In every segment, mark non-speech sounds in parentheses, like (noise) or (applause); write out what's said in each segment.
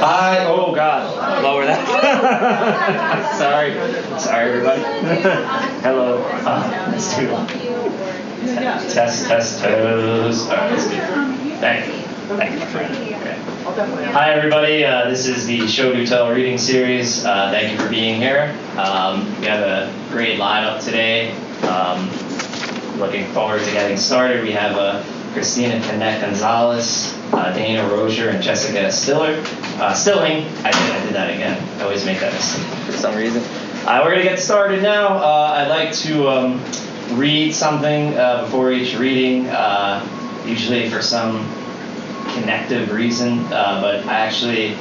Hi. Oh God. Lower that. (laughs) Sorry. Sorry, everybody. (laughs) Hello. Uh, let's do test test toes. All right, let's do. Thank you. Thank you, my friend. Okay. Hi, everybody. Uh, this is the Show Do Tell reading series. Uh, thank you for being here. Um, we have a great lineup today. Um, looking forward to getting started. We have uh, Christina Canet Gonzalez, uh, Dana Rozier, and Jessica Stiller. Uh, Stilling. I did, I did that again. I always make that mistake for some reason. Uh, we're going to get started now. Uh, I'd like to um, read something uh, before each reading, uh, usually for some connective reason, but I actually.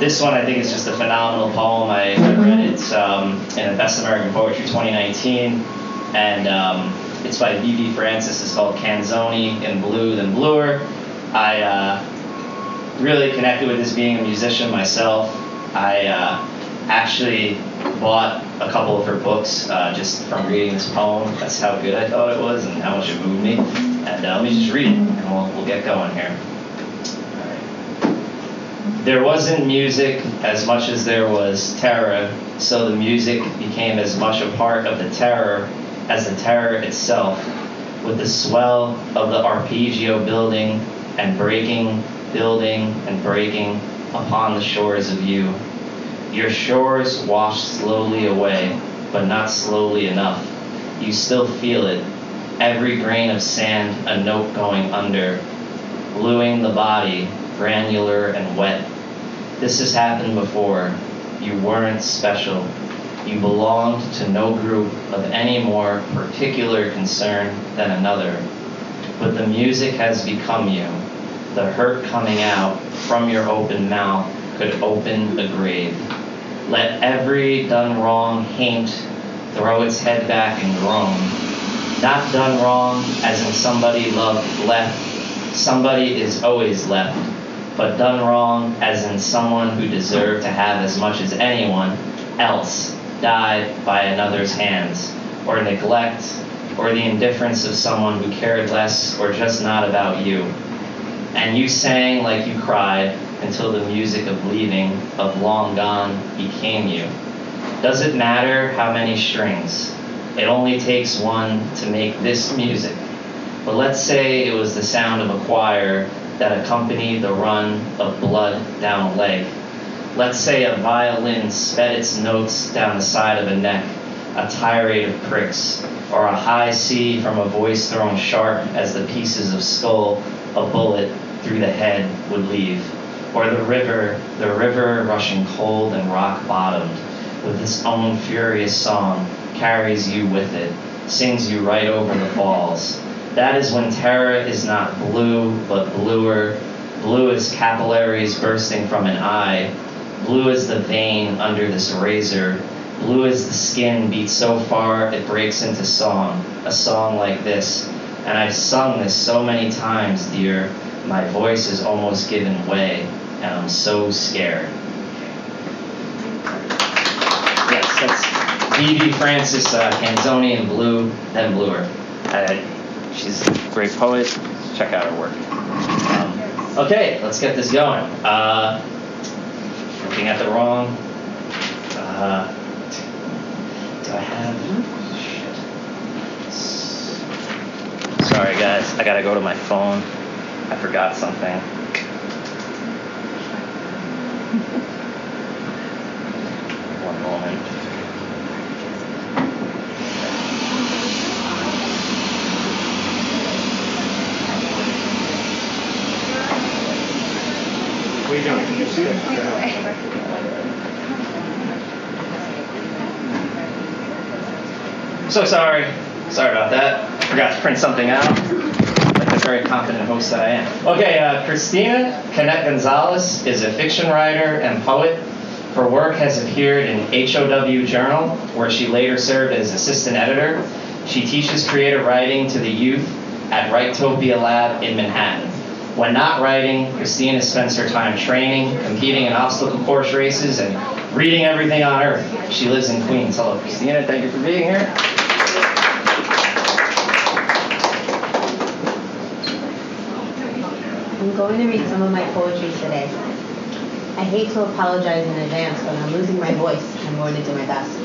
This one I think is just a phenomenal poem. I, I read it um, in the Best American Poetry 2019, and um, it's by Vievee Francis. It's called Canzoni in Blue Then Bluer. I uh, really connected with this being a musician myself. I uh, actually bought a couple of her books uh, just from reading this poem. That's how good I thought it was and how much it moved me. And uh, let me just read it, and we'll, we'll get going here. There wasn't music as much as there was terror, so the music became as much a part of the terror as the terror itself, with the swell of the arpeggio building and breaking, building and breaking upon the shores of you. Your shores wash slowly away, but not slowly enough. You still feel it. Every grain of sand, a note going under, bluing the body, granular and wet. This has happened before. You weren't special. You belonged to no group of any more particular concern than another. But the music has become you. The hurt coming out from your open mouth could open a grave. Let every done wrong haint throw its head back and groan. Not done wrong as in somebody loved left. Somebody is always left. But done wrong as in someone who deserved to have as much as anyone else died by another's hands, or neglect, or the indifference of someone who cared less or just not about you. And you sang like you cried until the music of leaving, of long gone, became you. Does it matter how many strings? It only takes one to make this music. But let's say it was the sound of a choir that accompanied the run of blood down a leg. Let's say a violin sped its notes down the side of a neck, a tirade of pricks, or a high C from a voice thrown sharp as the pieces of skull a bullet through the head would leave. Or the river, the river rushing cold and rock bottomed, with its own furious song, carries you with it, sings you right over the falls. That is when terror is not blue, but bluer. Blue as capillaries bursting from an eye. Blue as the vein under this razor. Blue as the skin beats so far it breaks into song. A song like this. And I've sung this so many times, dear. My voice is almost given way, and I'm so scared. Yes, that's Vievee Francis uh, Canzoni in Blue, then Bluer. Uh, She's a great poet. Check out her work. Um, okay, let's get this going. Uh, looking at the wrong. Uh, do I have? Shit. Sorry, guys. I gotta go to my phone. I forgot something. (laughs) One moment. What are you doing? Can you see it? So sorry. Sorry about that. Forgot to print something out. Like the very confident host that I am. Okay, uh, Christina Canet Gonzalez is a fiction writer and poet. Her work has appeared in HOW Journal, where she later served as assistant editor. She teaches creative writing to the youth at Writopia Lab in Manhattan. When not writing, Christina spends her time training, competing in obstacle course races, and reading everything on earth. She lives in Queens. Hello, Christina. Thank you for being here. I'm going to read some of my poetry today. I hate to apologize in advance, but I'm losing my voice. I'm going to do my best.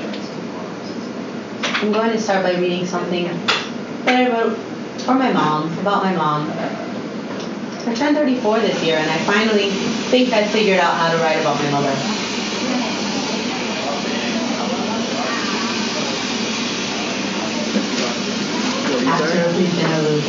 I'm going to start by reading something that I wrote for my mom, about my mom. I turned 34 this year, and I finally think I figured out how to write about my mother. After a brief interlude.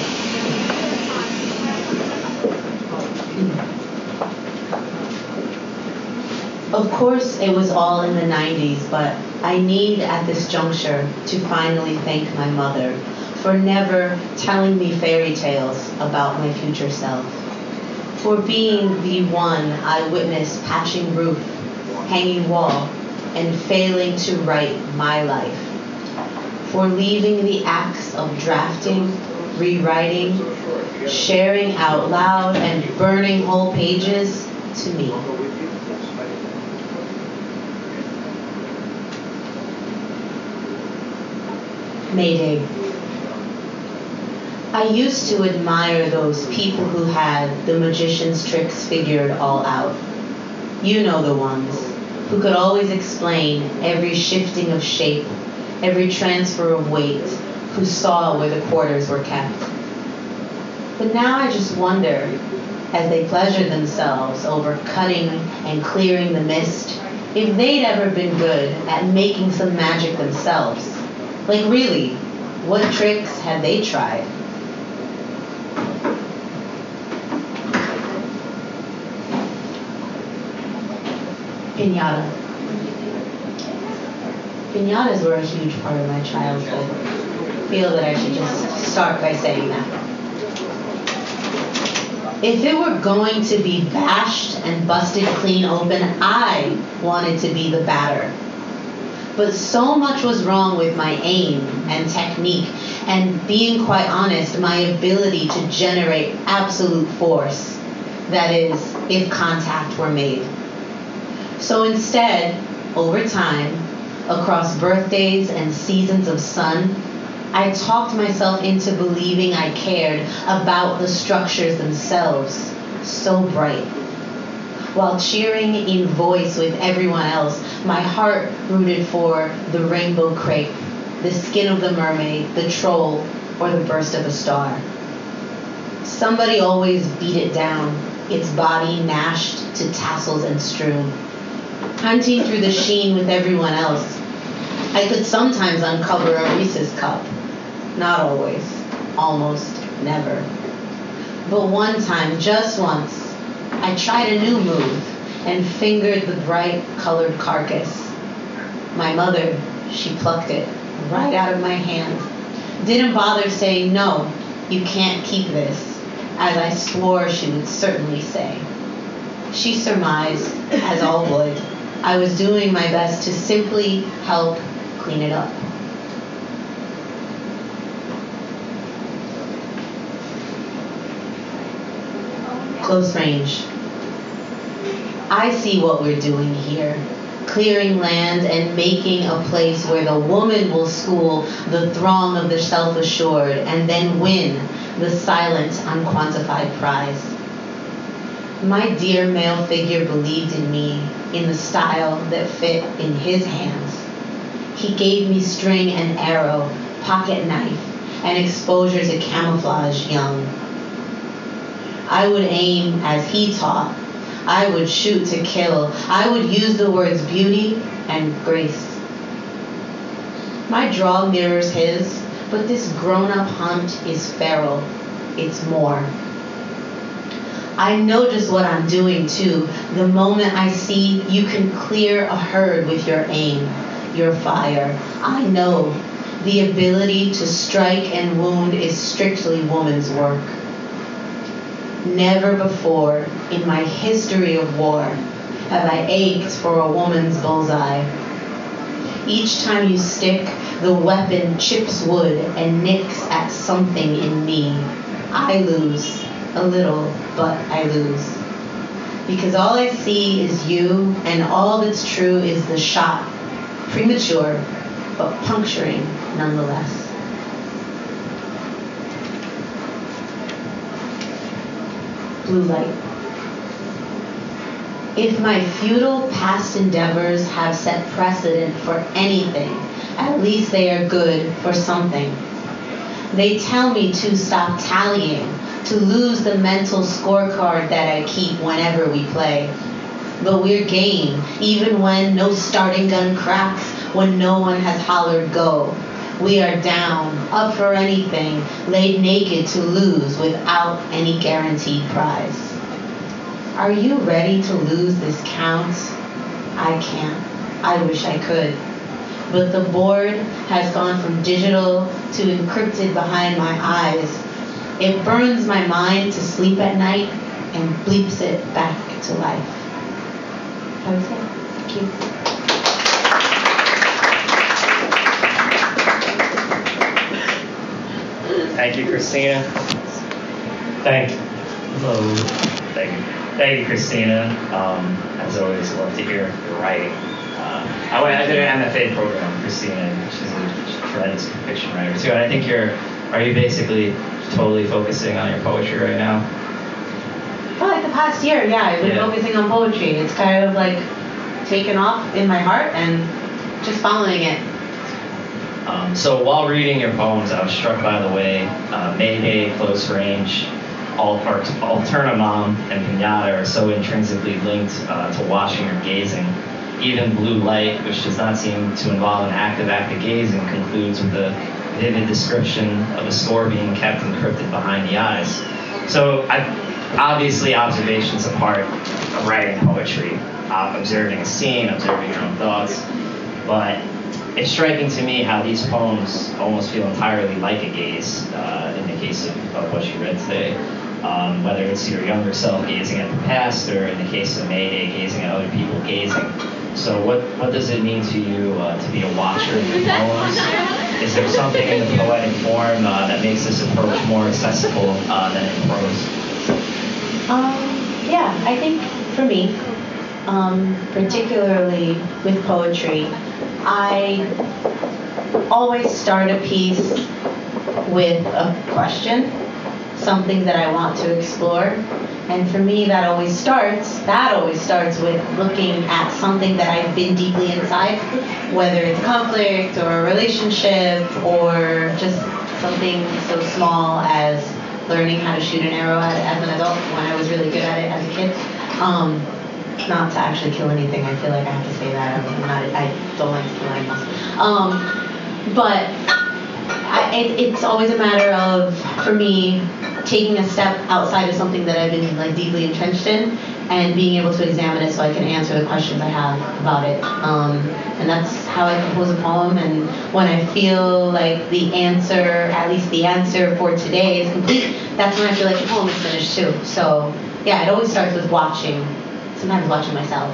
Of course, it was all in the 90s, but I need at this juncture to finally thank my mother for never telling me fairy tales about my future self, for being the one I witnessed patching roof, hanging wall, and failing to write my life, for leaving the acts of drafting, rewriting, sharing out loud, and burning whole pages to me. Mayday. I used to admire those people who had the magician's tricks figured all out. You know the ones who could always explain every shifting of shape, every transfer of weight, who saw where the quarters were kept. But now I just wonder, as they pleasured themselves over cutting and clearing the mist, if they'd ever been good at making some magic themselves. Like, really, what tricks had they tried? Pinata. Pinatas were a huge part of my childhood. I feel that I should just start by saying that. If it were going to be bashed and busted clean open, I wanted to be the batter but so much was wrong with my aim and technique, and being quite honest, my ability to generate absolute force. That is, if contact were made. So instead, over time, across birthdays and seasons of sun, I talked myself into believing I cared about the structures themselves so bright while cheering in voice with everyone else, my heart rooted for the rainbow crepe, the skin of the mermaid, the troll, or the burst of a star. Somebody always beat it down, its body mashed to tassels and strewn. Hunting through the sheen with everyone else, I could sometimes uncover a Reese's cup. Not always, almost never. But one time, just once, I tried a new move and fingered the bright colored carcass. My mother, she plucked it right out of my hand. Didn't bother saying, no, you can't keep this, as I swore she would certainly say. She surmised, as all would, I was doing my best to simply help clean it up. Close range. I see what we're doing here. Clearing land and making a place where the woman will school the throng of the self assured and then win the silent, unquantified prize. My dear male figure believed in me, in the style that fit in his hands. He gave me string and arrow, pocket knife, and exposure to camouflage young. I would aim as he taught. I would shoot to kill. I would use the words beauty and grace. My draw mirrors his, but this grown up hunt is feral. It's more. I know just what I'm doing too. The moment I see you can clear a herd with your aim, your fire, I know the ability to strike and wound is strictly woman's work. Never before in my history of war have I ached for a woman's bullseye. Each time you stick, the weapon chips wood and nicks at something in me. I lose a little, but I lose. Because all I see is you, and all that's true is the shot. Premature, but puncturing nonetheless. Blue light. If my futile past endeavors have set precedent for anything, at least they are good for something. They tell me to stop tallying, to lose the mental scorecard that I keep whenever we play. But we're game, even when no starting gun cracks, when no one has hollered go. We are down, up for anything, laid naked to lose without any guaranteed prize. Are you ready to lose this count? I can't. I wish I could. But the board has gone from digital to encrypted behind my eyes. It burns my mind to sleep at night and bleeps it back to life. Thank you. Thank you, Christina. Thank hello. Thank you. Thank you, Christina. Um, as always, love to hear your writing. Uh, I, went, I did an MFA program Christina. She's a tremendous fiction writer too. And I think you're. Are you basically totally focusing on your poetry right now? For like the past year, yeah, I've been Yeah. focusing on poetry. It's kind of like taken off in my heart and just following it. Um, so while reading your poems, I was struck by the way uh, Mayday, Close Range, Al- or Alternamam, and Pinata are so intrinsically linked uh, to watching or gazing. Even Blue Light, which does not seem to involve an active act of gazing, concludes with a vivid description of a score being kept encrypted behind the eyes. So I, obviously observation's a part of writing poetry, uh, observing a scene, observing your own thoughts, but it's striking to me how these poems almost feel entirely like a gaze uh, in the case of, of what you read today. Um, whether it's your younger self gazing at the past, or in the case of Mayday, gazing at other people gazing. So, what, what does it mean to you uh, to be a watcher in the (laughs) poems? Is there something in the poetic form uh, that makes this approach more accessible uh, than in prose? Um, yeah, I think for me, um, particularly with poetry, I always start a piece with a question, something that I want to explore. And for me, that always starts, that always starts with looking at something that I've been deeply inside, whether it's conflict or a relationship or just something so small as learning how to shoot an arrow at, as an adult when I was really good at it as a kid. Um, not to actually kill anything. I feel like I have to say that. I'm not. I don't like to kill animals. Um, but I, it, it's always a matter of, for me, taking a step outside of something that I've been like deeply entrenched in, and being able to examine it so I can answer the questions I have about it. Um, and that's how I compose a poem. And when I feel like the answer, at least the answer for today, is complete, that's when I feel like the poem is finished too. So yeah, it always starts with watching. Sometimes watching myself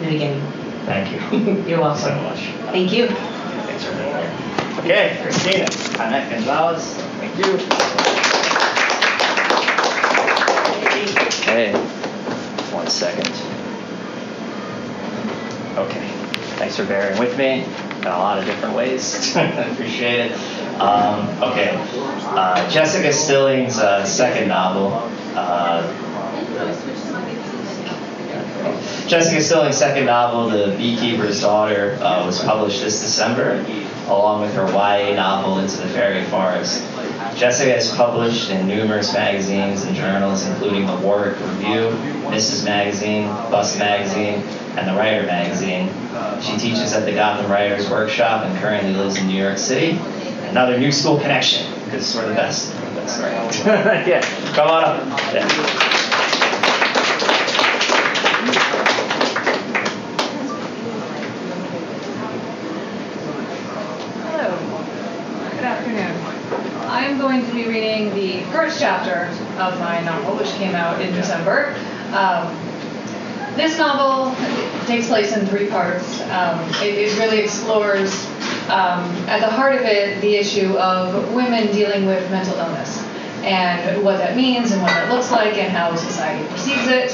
in the beginning. Thank you (laughs) You're welcome. so much. Thank you. Thanks for being here. Okay, Christina, Canet Gonzalez, thank you. Okay, one second. Okay, thanks for bearing with me in a lot of different ways. (laughs) I appreciate it. Um, okay, uh, Jessica Stilling's uh, second novel. Uh, Jessica Stilling's second novel, The Beekeeper's Daughter, uh, was published this December, along with her YA novel, Into the Fairy Forest. Jessica has published in numerous magazines and journals, including the Warwick Review, Ms. Magazine, Bust Magazine, and the Writer Magazine. She teaches at the Gotham Writers Workshop and currently lives in New York City. Another new school connection, because we're the best. That's (laughs) right. yeah, come on up. Yeah. Hello. Good afternoon. I'm going to be reading the first chapter of my novel, which came out in December. Um, this novel takes place in three parts. Um, it, it really explores, um, at the heart of it, the issue of women dealing with mental illness and what that means and what that looks like and how society perceives it.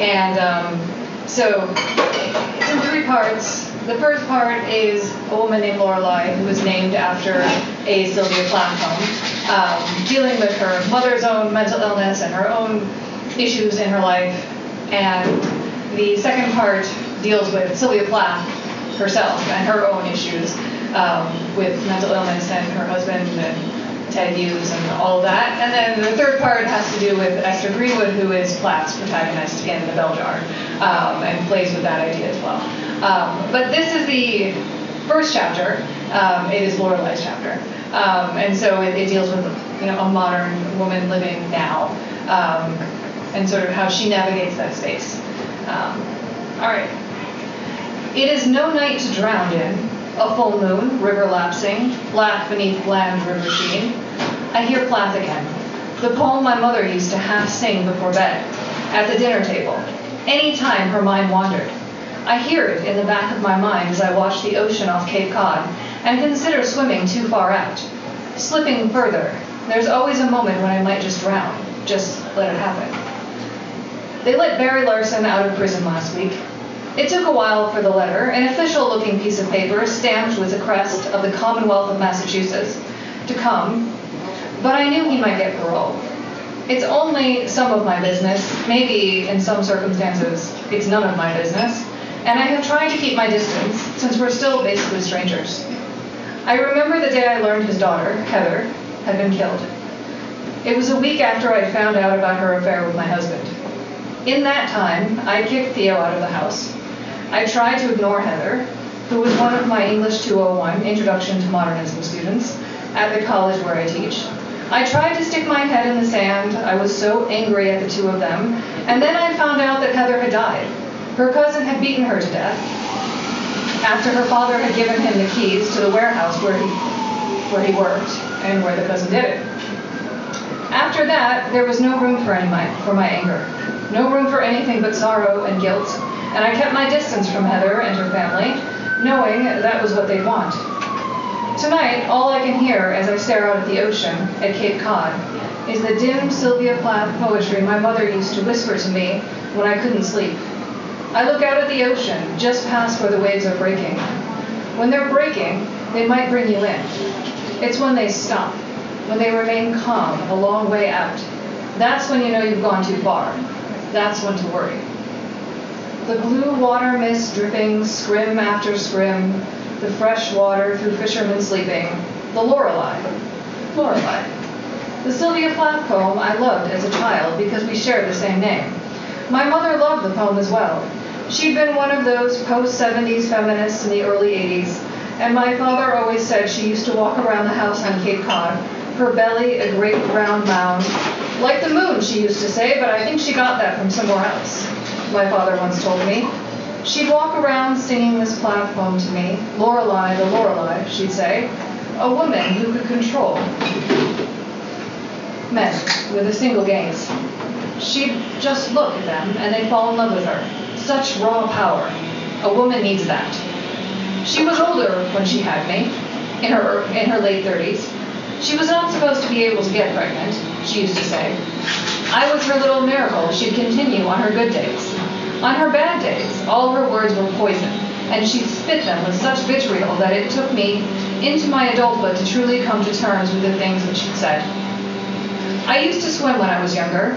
And um, so it's in three parts. The first part is a woman named Lorelei, who was named after a Sylvia Plath poem, um, dealing with her mother's own mental illness and her own issues in her life. And the second part deals with Sylvia Plath herself and her own issues um, with mental illness and her husband and Ted Hughes and all of that. And then the third part has to do with Esther Greenwood, who is Plath's protagonist in The Bell Jar, um, and plays with that idea as well. Um, but this is the first chapter. Um, it is Lorelei's chapter, um, and so it, it, deals with you know a modern woman living now, um, and sort of how she navigates that space. Um, all right. It is no night to drown in, a full moon, river lapsing, black beneath bland river sheen. I hear Plath again, the poem my mother used to half sing before bed, at the dinner table, any time her mind wandered. I hear it in the back of my mind as I watch the ocean off Cape Cod and consider swimming too far out. Slipping further, there's always a moment when I might just drown, just let it happen. They let Barry Larson out of prison last week, it took a while for the letter, an official looking piece of paper stamped with the crest of the Commonwealth of Massachusetts, to come, but I knew he might get parole. It's only some of my business, maybe in some circumstances it's none of my business, and I have tried to keep my distance since we're still basically strangers. I remember the day I learned his daughter, Heather, had been killed. It was a week after I found out about her affair with my husband. In that time, I kicked Theo out of the house. I tried to ignore Heather, who was one of my English 201 Introduction to Modernism students at the college where I teach. I tried to stick my head in the sand. I was so angry at the two of them. And then I found out that Heather had died. Her cousin had beaten her to death after her father had given him the keys to the warehouse where he, where he worked and where the cousin did it. After that, there was no room for, any for my anger, no room for anything but sorrow and guilt and I kept my distance from Heather and her family, knowing that was what they'd want. Tonight, all I can hear as I stare out at the ocean at Cape Cod is the dim Sylvia Plath poetry my mother used to whisper to me when I couldn't sleep. I look out at the ocean, just past where the waves are breaking. When they're breaking, they might bring you in. It's when they stop, when they remain calm a long way out. That's when you know you've gone too far. That's when to worry. The blue water mist dripping scrim after scrim, the fresh water through fishermen sleeping, the Lorelei. Lorelei. The Sylvia Plath poem I loved as a child because we shared the same name. My mother loved the poem as well. She'd been one of those post 70s feminists in the early 80s, and my father always said she used to walk around the house on Cape Cod, her belly a great round mound. Like the moon, she used to say, but I think she got that from somewhere else my father once told me. She'd walk around singing this Plath poem to me, Lorelei, the Lorelei, she'd say, a woman who could control men with a single gaze. She'd just look at them and they'd fall in love with her. Such raw power. A woman needs that. She was older when she had me, in her in her late 30s. She was not supposed to be able to get pregnant, she used to say. I was her little miracle. She'd continue on her good days. On her bad days, all her words were poison, and she spit them with such vitriol that it took me into my adulthood to truly come to terms with the things that she'd said. I used to swim when I was younger.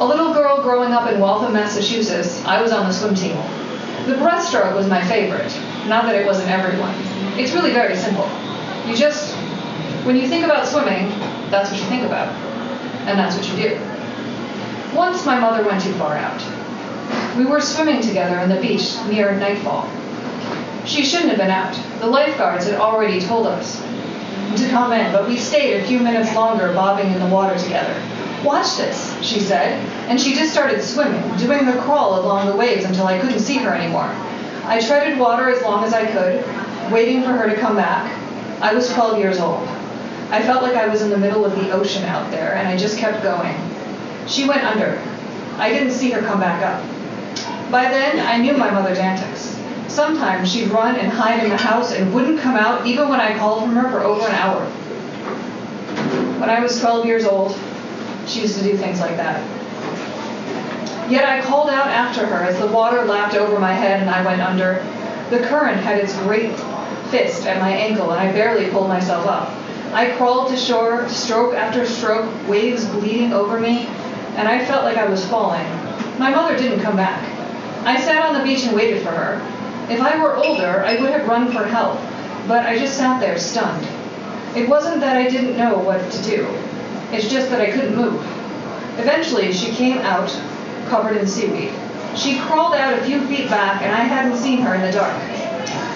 A little girl growing up in Waltham, Massachusetts, I was on the swim team. The breaststroke was my favorite. Not that it wasn't everyone. It's really very simple. You just, when you think about swimming, that's what you think about. And that's what you do. Once my mother went too far out. We were swimming together on the beach near nightfall. She shouldn't have been out. The lifeguards had already told us to come in, but we stayed a few minutes longer bobbing in the water together. Watch this, she said, and she just started swimming, doing the crawl along the waves until I couldn't see her anymore. I treaded water as long as I could, waiting for her to come back. I was 12 years old. I felt like I was in the middle of the ocean out there, and I just kept going. She went under. I didn't see her come back up. By then, I knew my mother's antics. Sometimes she'd run and hide in the house and wouldn't come out even when I called from her for over an hour. When I was 12 years old, she used to do things like that. Yet I called out after her as the water lapped over my head and I went under. The current had its great fist at my ankle and I barely pulled myself up. I crawled to shore, stroke after stroke, waves bleeding over me, and I felt like I was falling. My mother didn't come back. I sat on the beach and waited for her. If I were older, I would have run for help, but I just sat there stunned. It wasn't that I didn't know what to do, it's just that I couldn't move. Eventually, she came out covered in seaweed. She crawled out a few feet back, and I hadn't seen her in the dark.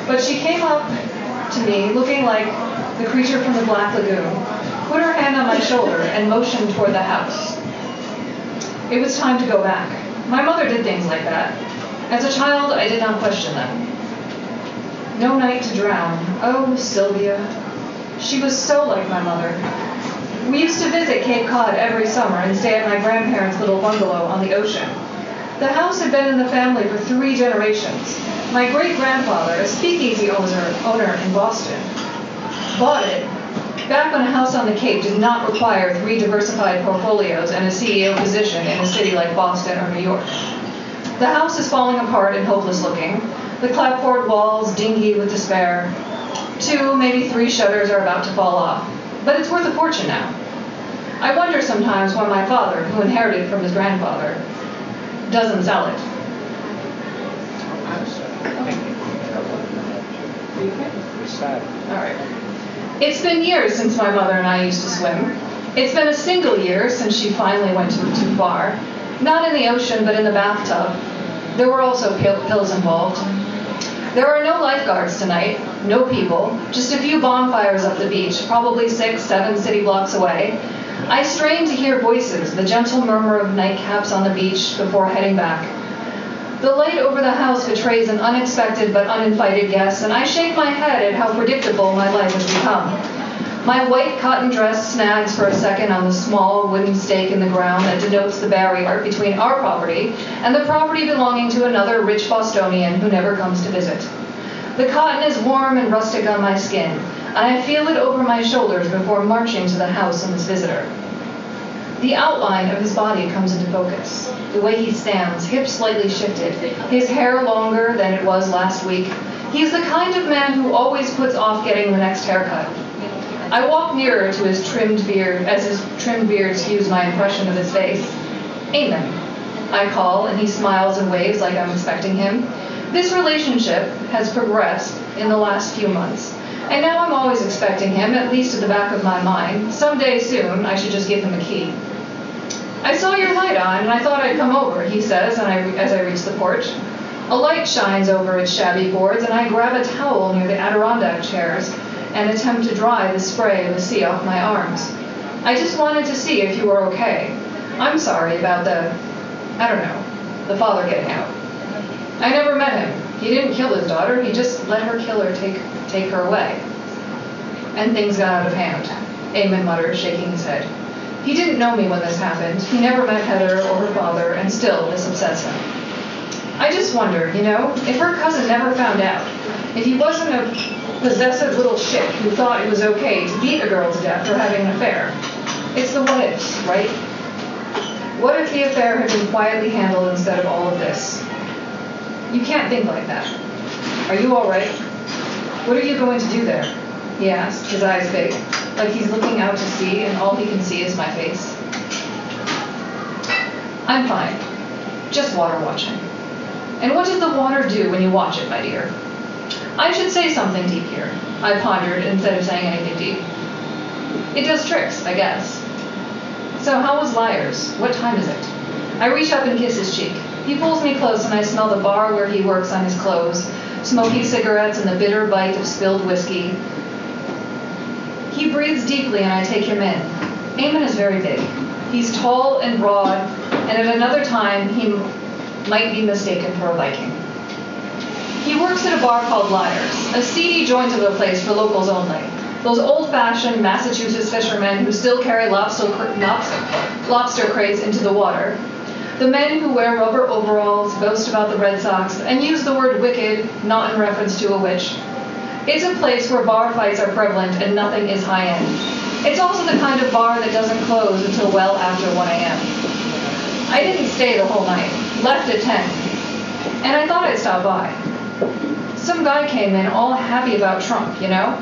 But she came up to me looking like the creature from the Black Lagoon, put her hand on my shoulder, and motioned toward the house. It was time to go back. My mother did things like that. As a child, I did not question them. No night to drown. Oh, Sylvia. She was so like my mother. We used to visit Cape Cod every summer and stay at my grandparents' little bungalow on the ocean. The house had been in the family for three generations. My great grandfather, a speakeasy owner, owner in Boston, bought it back when a house on the Cape did not require three diversified portfolios and a CEO position in a city like Boston or New York. The house is falling apart and hopeless looking. The clapboard walls dingy with despair. Two, maybe three shutters are about to fall off. But it's worth a fortune now. I wonder sometimes why my father, who inherited from his grandfather, doesn't sell it. All right. It's been years since my mother and I used to swim. It's been a single year since she finally went too, too far. Not in the ocean, but in the bathtub. There were also pills involved. There are no lifeguards tonight, no people, just a few bonfires up the beach, probably six, seven city blocks away. I strain to hear voices, the gentle murmur of nightcaps on the beach before heading back. The light over the house betrays an unexpected but uninvited guest, and I shake my head at how predictable my life has become. My white cotton dress snags for a second on the small wooden stake in the ground that denotes the barrier between our property and the property belonging to another rich Bostonian who never comes to visit. The cotton is warm and rustic on my skin, and I feel it over my shoulders before marching to the house and its visitor. The outline of his body comes into focus. The way he stands, hips slightly shifted, his hair longer than it was last week. He is the kind of man who always puts off getting the next haircut. I walk nearer to his trimmed beard as his trimmed beard skews my impression of his face. Eamon. I call, and he smiles and waves like I'm expecting him. This relationship has progressed in the last few months. And now I'm always expecting him, at least at the back of my mind. Someday soon, I should just give him a key. I saw your light on, and I thought I'd come over, he says and I, as I reach the porch. A light shines over its shabby boards, and I grab a towel near the Adirondack chairs and attempt to dry the spray of the sea off my arms. I just wanted to see if you were okay. I'm sorry about the, I don't know, the father getting out. I never met him. He didn't kill his daughter, he just let her killer take, take her away. And things got out of hand, Eamon muttered, shaking his head. He didn't know me when this happened. He never met Heather or her father, and still this upsets him. I just wonder, you know, if her cousin never found out, if he wasn't a possessive little shit who thought it was okay to beat a girl to death for having an affair. It's the what ifs, right? What if the affair had been quietly handled instead of all of this? You can't think like that. Are you all right? What are you going to do there? He asked, his eyes big, like he's looking out to sea and all he can see is my face. I'm fine. Just water watching. And what does the water do when you watch it, my dear? I should say something deep here, I pondered instead of saying anything deep. It does tricks, I guess. So, how was Liars? What time is it? I reach up and kiss his cheek. He pulls me close, and I smell the bar where he works on his clothes, smoky cigarettes, and the bitter bite of spilled whiskey. He breathes deeply, and I take him in. Eamon is very big. He's tall and broad, and at another time he might be mistaken for a Viking. He works at a bar called Liars, a seedy joint of a place for locals only. Those old-fashioned Massachusetts fishermen who still carry lobster, lobster, lobster crates into the water. The men who wear rubber overalls, boast about the Red Sox, and use the word wicked, not in reference to a witch. It's a place where bar fights are prevalent and nothing is high end. It's also the kind of bar that doesn't close until well after 1 a.m. I didn't stay the whole night, left at 10, and I thought I'd stop by. Some guy came in all happy about Trump, you know?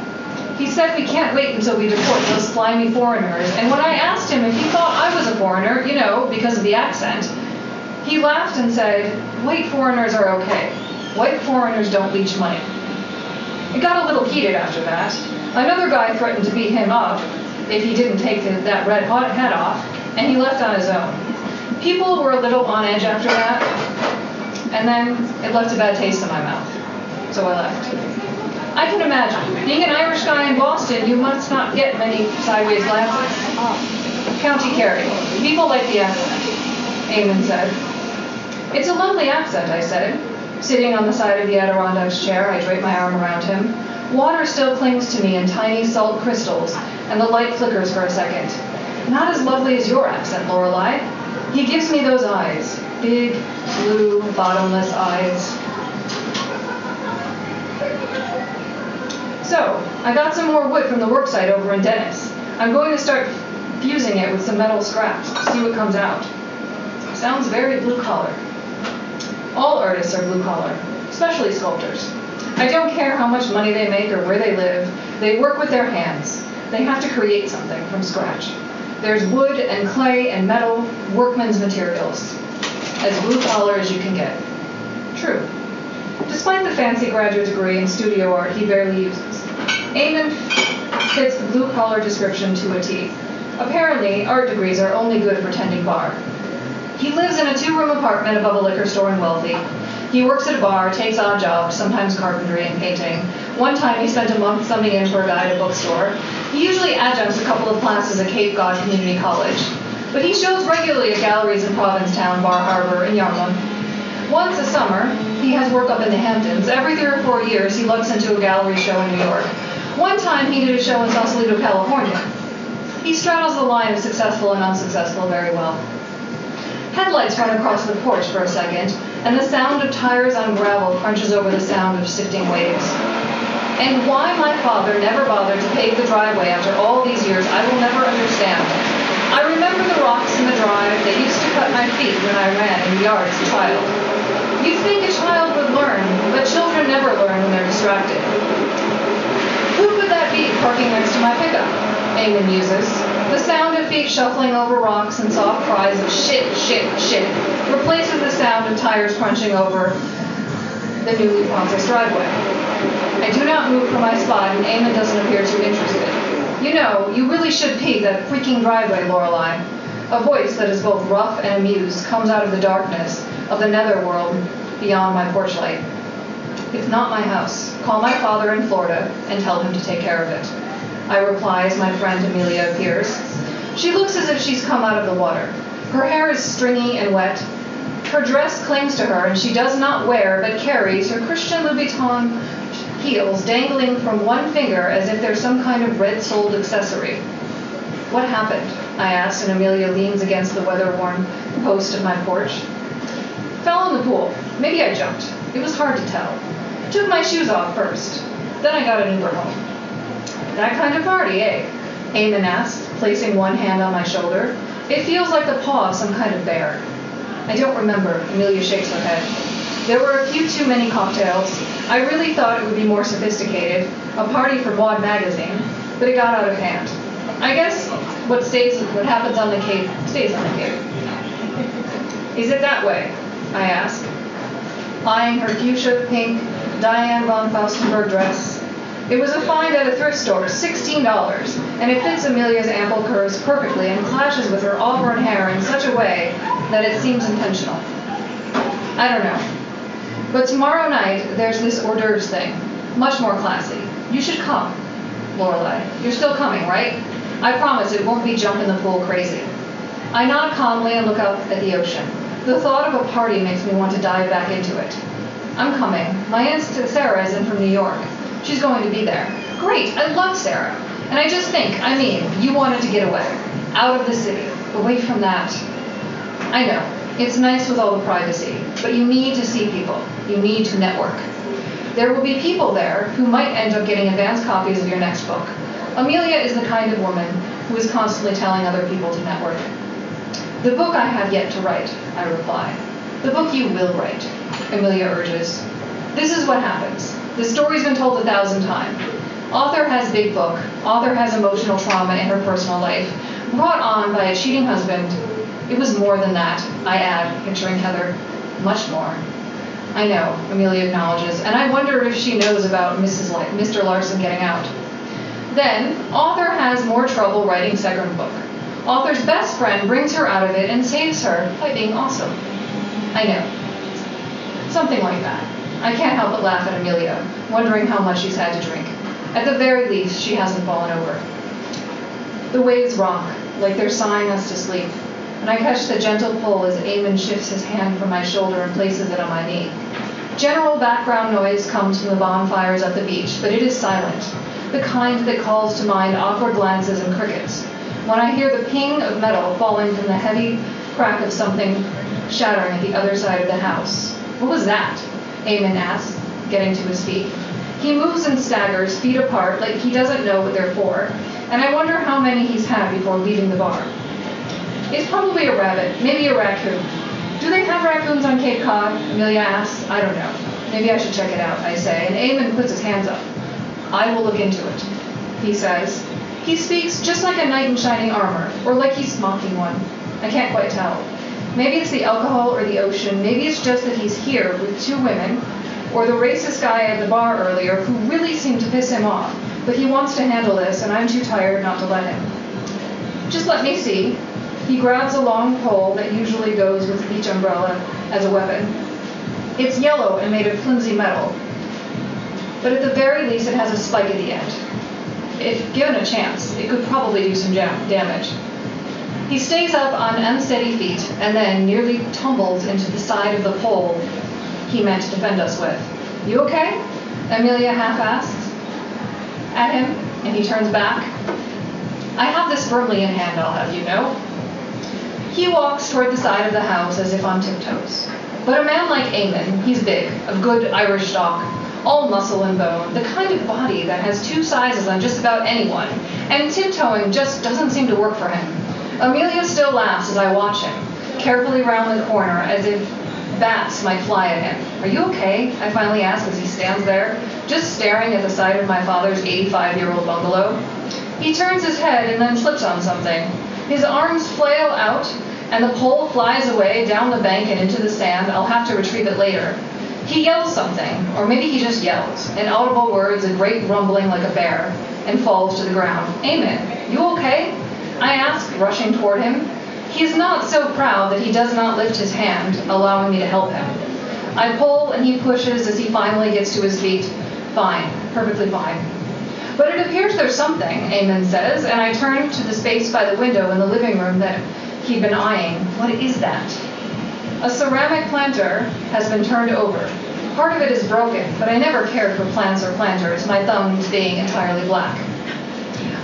He said we can't wait until we deport those slimy foreigners, and when I asked him if he thought I was a foreigner, you know, because of the accent, He laughed and said, White foreigners are okay. White foreigners don't leech money. It got a little heated after that. Another guy threatened to beat him up if he didn't take the, that red hot head off, and he left on his own. People were a little on edge after that, and then it left a bad taste in my mouth. So I left. I can imagine. Being an Irish guy in Boston, you must not get many sideways glances. County Kerry. People like the accent, Eamon said. It's a lovely accent, I said. Sitting on the side of the Adirondacks chair, I drape my arm around him. Water still clings to me in tiny salt crystals, and the light flickers for a second. Not as lovely as your accent, Lorelei. He gives me those eyes. Big, blue, bottomless eyes. So, I got some more wood from the worksite over in Dennis. I'm going to start fusing it with some metal scraps, see what comes out. Sounds very blue collar. All artists are blue collar, especially sculptors. I don't care how much money they make or where they live, they work with their hands. They have to create something from scratch. There's wood and clay and metal, workman's materials. As blue collar as you can get. True. Despite the fancy graduate degree in studio art he barely uses, Eamon fits the blue collar description to a T. Apparently, art degrees are only good for tending bar. He lives in a two room apartment above a liquor store in Wellfleet. He works at a bar, takes odd jobs, sometimes carpentry and painting. One time he spent a month summing in for a guy at a bookstore. He usually adjuncts a couple of classes at Cape Cod Community College. But he shows regularly at galleries in Provincetown, Bar Harbor, and Yarmouth. Once a summer, he has work up in the Hamptons. Every three or four years, he looks into a gallery show in New York. One time, he did a show in Sausalito, California. He straddles the line of successful and unsuccessful very well. Headlights run across the porch for a second, and the sound of tires on gravel crunches over the sound of sifting waves. And why my father never bothered to pave the driveway after all these years, I will never understand. I remember the rocks in the drive that used to cut my feet when I ran in the yard as a child. You'd think a child would learn, but children never learn when they're distracted. Who could that be parking next to my pickup? Eamon muses. The sound of feet shuffling over rocks and soft cries of shit, shit, shit replaces the sound of tires crunching over the newly processed driveway. I do not move from my spot, and Eamon doesn't appear too interested. You know, you really should pee that freaking driveway, Lorelei. A voice that is both rough and amused comes out of the darkness of the netherworld beyond my porch light. It's not my house. Call my father in Florida and tell him to take care of it. I reply as my friend Amelia appears. She looks as if she's come out of the water. Her hair is stringy and wet. Her dress clings to her, and she does not wear but carries her Christian Louboutin heels dangling from one finger as if they're some kind of red soled accessory. What happened? I asked, and Amelia leans against the weather worn post of my porch. Fell in the pool. Maybe I jumped. It was hard to tell. Took my shoes off first. Then I got an Uber home. That kind of party, eh? Eamon asked, placing one hand on my shoulder. It feels like the paw of some kind of bear. I don't remember, Amelia shakes her head. There were a few too many cocktails. I really thought it would be more sophisticated, a party for Maud magazine, but it got out of hand. I guess what stays, what happens on the Cape, stays on the Cape. Is it that way? I ask, eyeing her fuchsia pink Diane von Furstenberg dress it was a find at a thrift store, $16, and it fits Amelia's ample curves perfectly and clashes with her auburn hair in such a way that it seems intentional. I don't know. But tomorrow night, there's this hors d'oeuvres thing. Much more classy. You should come, Lorelei. You're still coming, right? I promise it won't be jump in the pool crazy. I nod calmly and look up at the ocean. The thought of a party makes me want to dive back into it. I'm coming. My Aunt Sarah is in from New York. She's going to be there. Great, I love Sarah. And I just think, I mean, you wanted to get away. Out of the city. Away from that. I know. It's nice with all the privacy, but you need to see people. You need to network. There will be people there who might end up getting advance copies of your next book. Amelia is the kind of woman who is constantly telling other people to network. The book I have yet to write, I reply. The book you will write, Amelia urges. This is what happens. The story's been told a thousand times. Author has big book. Author has emotional trauma in her personal life, brought on by a cheating husband It was more than that, I add, picturing Heather. Much more. I know, Amelia acknowledges, and I wonder if she knows about Mrs. La- Mr. Larson getting out. Then, author has more trouble writing second book. Author's best friend brings her out of it and saves her by being awesome. I know. Something like that. I can't help but laugh at Amelia, wondering how much she's had to drink. At the very least, she hasn't fallen over. The waves rock, like they're sighing us to sleep, and I catch the gentle pull as Eamon shifts his hand from my shoulder and places it on my knee. General background noise comes from the bonfires at the beach, but it is silent, the kind that calls to mind awkward glances and crickets. When I hear the ping of metal falling from the heavy crack of something shattering at the other side of the house. What was that? Eamon asks, getting to his feet. He moves and staggers, feet apart, like he doesn't know what they're for, and I wonder how many he's had before leaving the bar. It's probably a rabbit, maybe a raccoon. Do they have raccoons on Cape Cod? Amelia asks. I don't know. Maybe I should check it out, I say, and Eamon puts his hands up. I will look into it, he says. He speaks just like a knight in shining armor, or like he's mocking one. I can't quite tell. Maybe it's the alcohol or the ocean. Maybe it's just that he's here with two women, or the racist guy at the bar earlier who really seemed to piss him off. But he wants to handle this, and I'm too tired not to let him. Just let me see. He grabs a long pole that usually goes with a beach umbrella as a weapon. It's yellow and made of flimsy metal, but at the very least it has a spike at the end. If given a chance, it could probably do some damage. He stays up on unsteady feet and then nearly tumbles into the side of the pole he meant to defend us with. You okay? Amelia half asks at him, and he turns back. I have this firmly in hand, I'll have you know. He walks toward the side of the house as if on tiptoes. But a man like Eamon, he's big, of good Irish stock, all muscle and bone, the kind of body that has two sizes on just about anyone, and tiptoeing just doesn't seem to work for him. Amelia still laughs as I watch him, carefully round the corner as if bats might fly at him. Are you okay? I finally ask as he stands there, just staring at the side of my father's 85 year old bungalow. He turns his head and then slips on something. His arms flail out, and the pole flies away down the bank and into the sand. I'll have to retrieve it later. He yells something, or maybe he just yells, inaudible words, a great rumbling like a bear, and falls to the ground. Eamon. you okay? I ask, rushing toward him. He is not so proud that he does not lift his hand, allowing me to help him. I pull and he pushes as he finally gets to his feet. Fine, perfectly fine. But it appears there's something, Eamon says, and I turn to the space by the window in the living room that he'd been eyeing. What is that? A ceramic planter has been turned over. Part of it is broken, but I never cared for plants or planters, my thumbs being entirely black.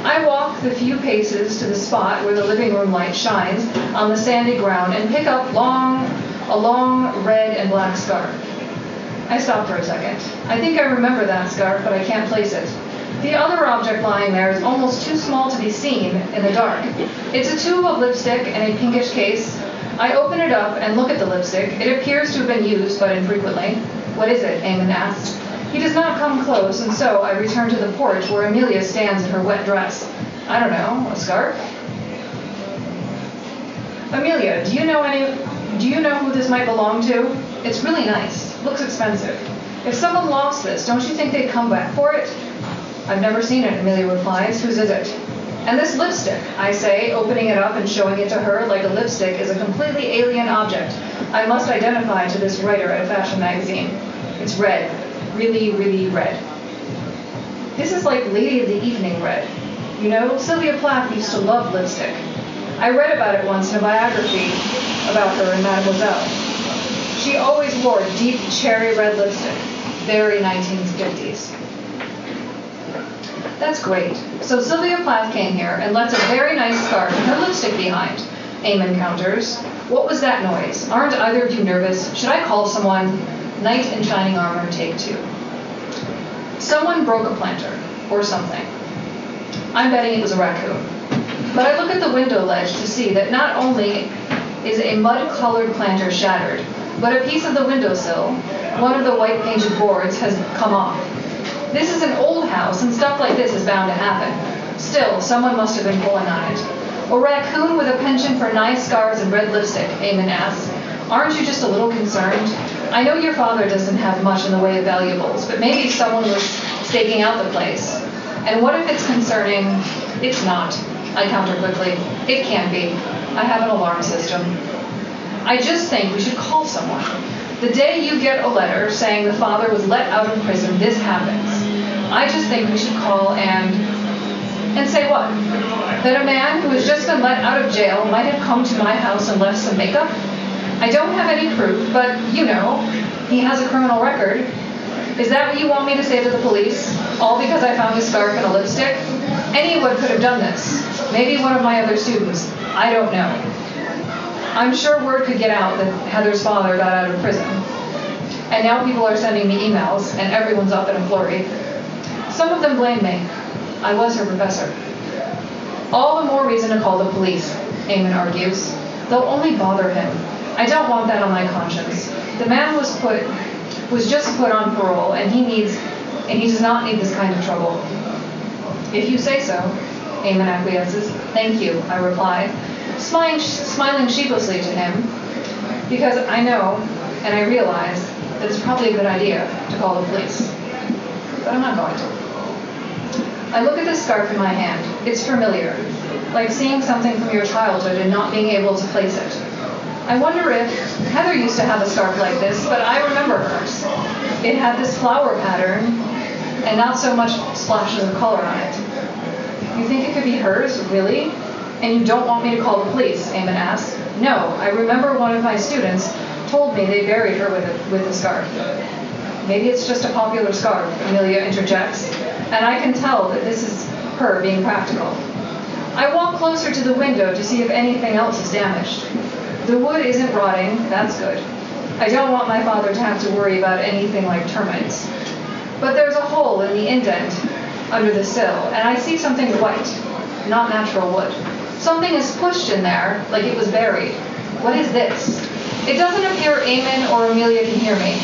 I walk the few paces to the spot where the living room light shines on the sandy ground and pick up long, a long red and black scarf. I stop for a second. I think I remember that scarf, but I can't place it. The other object lying there is almost too small to be seen in the dark. It's a tube of lipstick in a pinkish case. I open it up and look at the lipstick. It appears to have been used, but infrequently. What is it? Eamon asks. He does not come close, and so I return to the porch where Amelia stands in her wet dress. I don't know, a scarf? Amelia, do you know any do you know who this might belong to? It's really nice. Looks expensive. If someone lost this, don't you think they'd come back for it? I've never seen it, Amelia replies. Whose is it? And this lipstick, I say, opening it up and showing it to her like a lipstick is a completely alien object. I must identify to this writer at a fashion magazine. It's red. Really, really red. This is like Lady of the Evening red. You know, Sylvia Plath used to love lipstick. I read about it once in a biography about her in Mademoiselle. She always wore deep cherry red lipstick. Very 1950s. That's great. So Sylvia Plath came here and left a very nice scarf and her lipstick behind. Eamon counters. What was that noise? Aren't either of you nervous? Should I call someone? Knight in shining armor, take two. Someone broke a planter, or something. I'm betting it was a raccoon. But I look at the window ledge to see that not only is a mud-colored planter shattered, but a piece of the windowsill, one of the white painted boards, has come off. This is an old house, and stuff like this is bound to happen. Still, someone must have been pulling on it. A raccoon with a penchant for nice scars and red lipstick? Eamon asks. Aren't you just a little concerned? I know your father doesn't have much in the way of valuables, but maybe someone was staking out the place. And what if it's concerning? It's not. I counter quickly. It can be. I have an alarm system. I just think we should call someone. The day you get a letter saying the father was let out of prison, this happens. I just think we should call and and say what? That a man who has just been let out of jail might have come to my house and left some makeup? I don't have any proof, but you know, he has a criminal record. Is that what you want me to say to the police? All because I found a scarf and a lipstick? Anyone could have done this. Maybe one of my other students. I don't know. I'm sure word could get out that Heather's father got out of prison. And now people are sending me emails, and everyone's up in a flurry. Some of them blame me. I was her professor. All the more reason to call the police, Eamon argues. They'll only bother him. I don't want that on my conscience. The man was put was just put on parole and he needs and he does not need this kind of trouble. If you say so, Eamon acquiesces. Thank you, I reply, smiling, smiling sheepishly to him, because I know and I realize that it's probably a good idea to call the police. But I'm not going to. I look at the scarf in my hand. It's familiar, like seeing something from your childhood and not being able to place it. I wonder if Heather used to have a scarf like this, but I remember hers. It had this flower pattern and not so much splashes of color on it. You think it could be hers, really? And you don't want me to call the police? Eamon asks. No, I remember one of my students told me they buried her with a, with a scarf. Maybe it's just a popular scarf, Amelia interjects, and I can tell that this is her being practical. I walk closer to the window to see if anything else is damaged. The wood isn't rotting, that's good. I don't want my father to have to worry about anything like termites. But there's a hole in the indent under the sill, and I see something white, not natural wood. Something is pushed in there like it was buried. What is this? It doesn't appear Eamon or Amelia can hear me.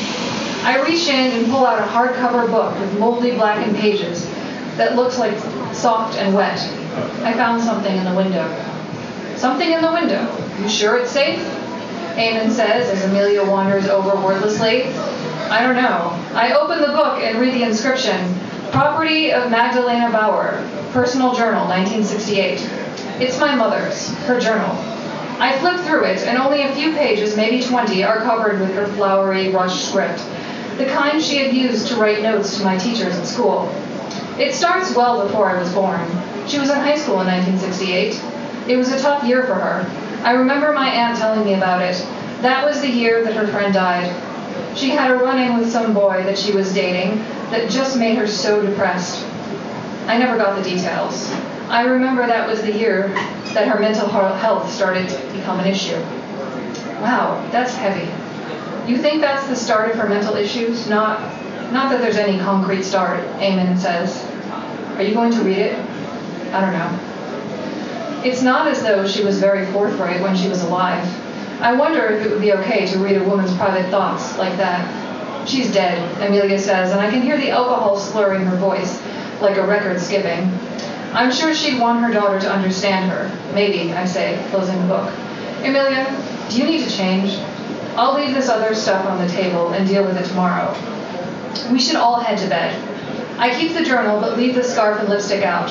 I reach in and pull out a hardcover book with moldy blackened pages that looks like soft and wet. I found something in the window. Something in the window. You sure it's safe? Eamon says as Amelia wanders over wordlessly. I don't know. I open the book and read the inscription Property of Magdalena Bauer, Personal Journal, 1968. It's my mother's, her journal. I flip through it, and only a few pages, maybe 20, are covered with her flowery rush script, the kind she had used to write notes to my teachers at school. It starts well before I was born. She was in high school in 1968. It was a tough year for her. I remember my aunt telling me about it. That was the year that her friend died. She had a run in with some boy that she was dating that just made her so depressed. I never got the details. I remember that was the year that her mental health started to become an issue. Wow, that's heavy. You think that's the start of her mental issues? Not, not that there's any concrete start, Eamon says. Are you going to read it? I don't know. It's not as though she was very forthright when she was alive. I wonder if it would be okay to read a woman's private thoughts like that. She's dead, Amelia says, and I can hear the alcohol slurring her voice like a record skipping. I'm sure she'd want her daughter to understand her. Maybe, I say, closing the book. Amelia, do you need to change? I'll leave this other stuff on the table and deal with it tomorrow. We should all head to bed. I keep the journal, but leave the scarf and lipstick out.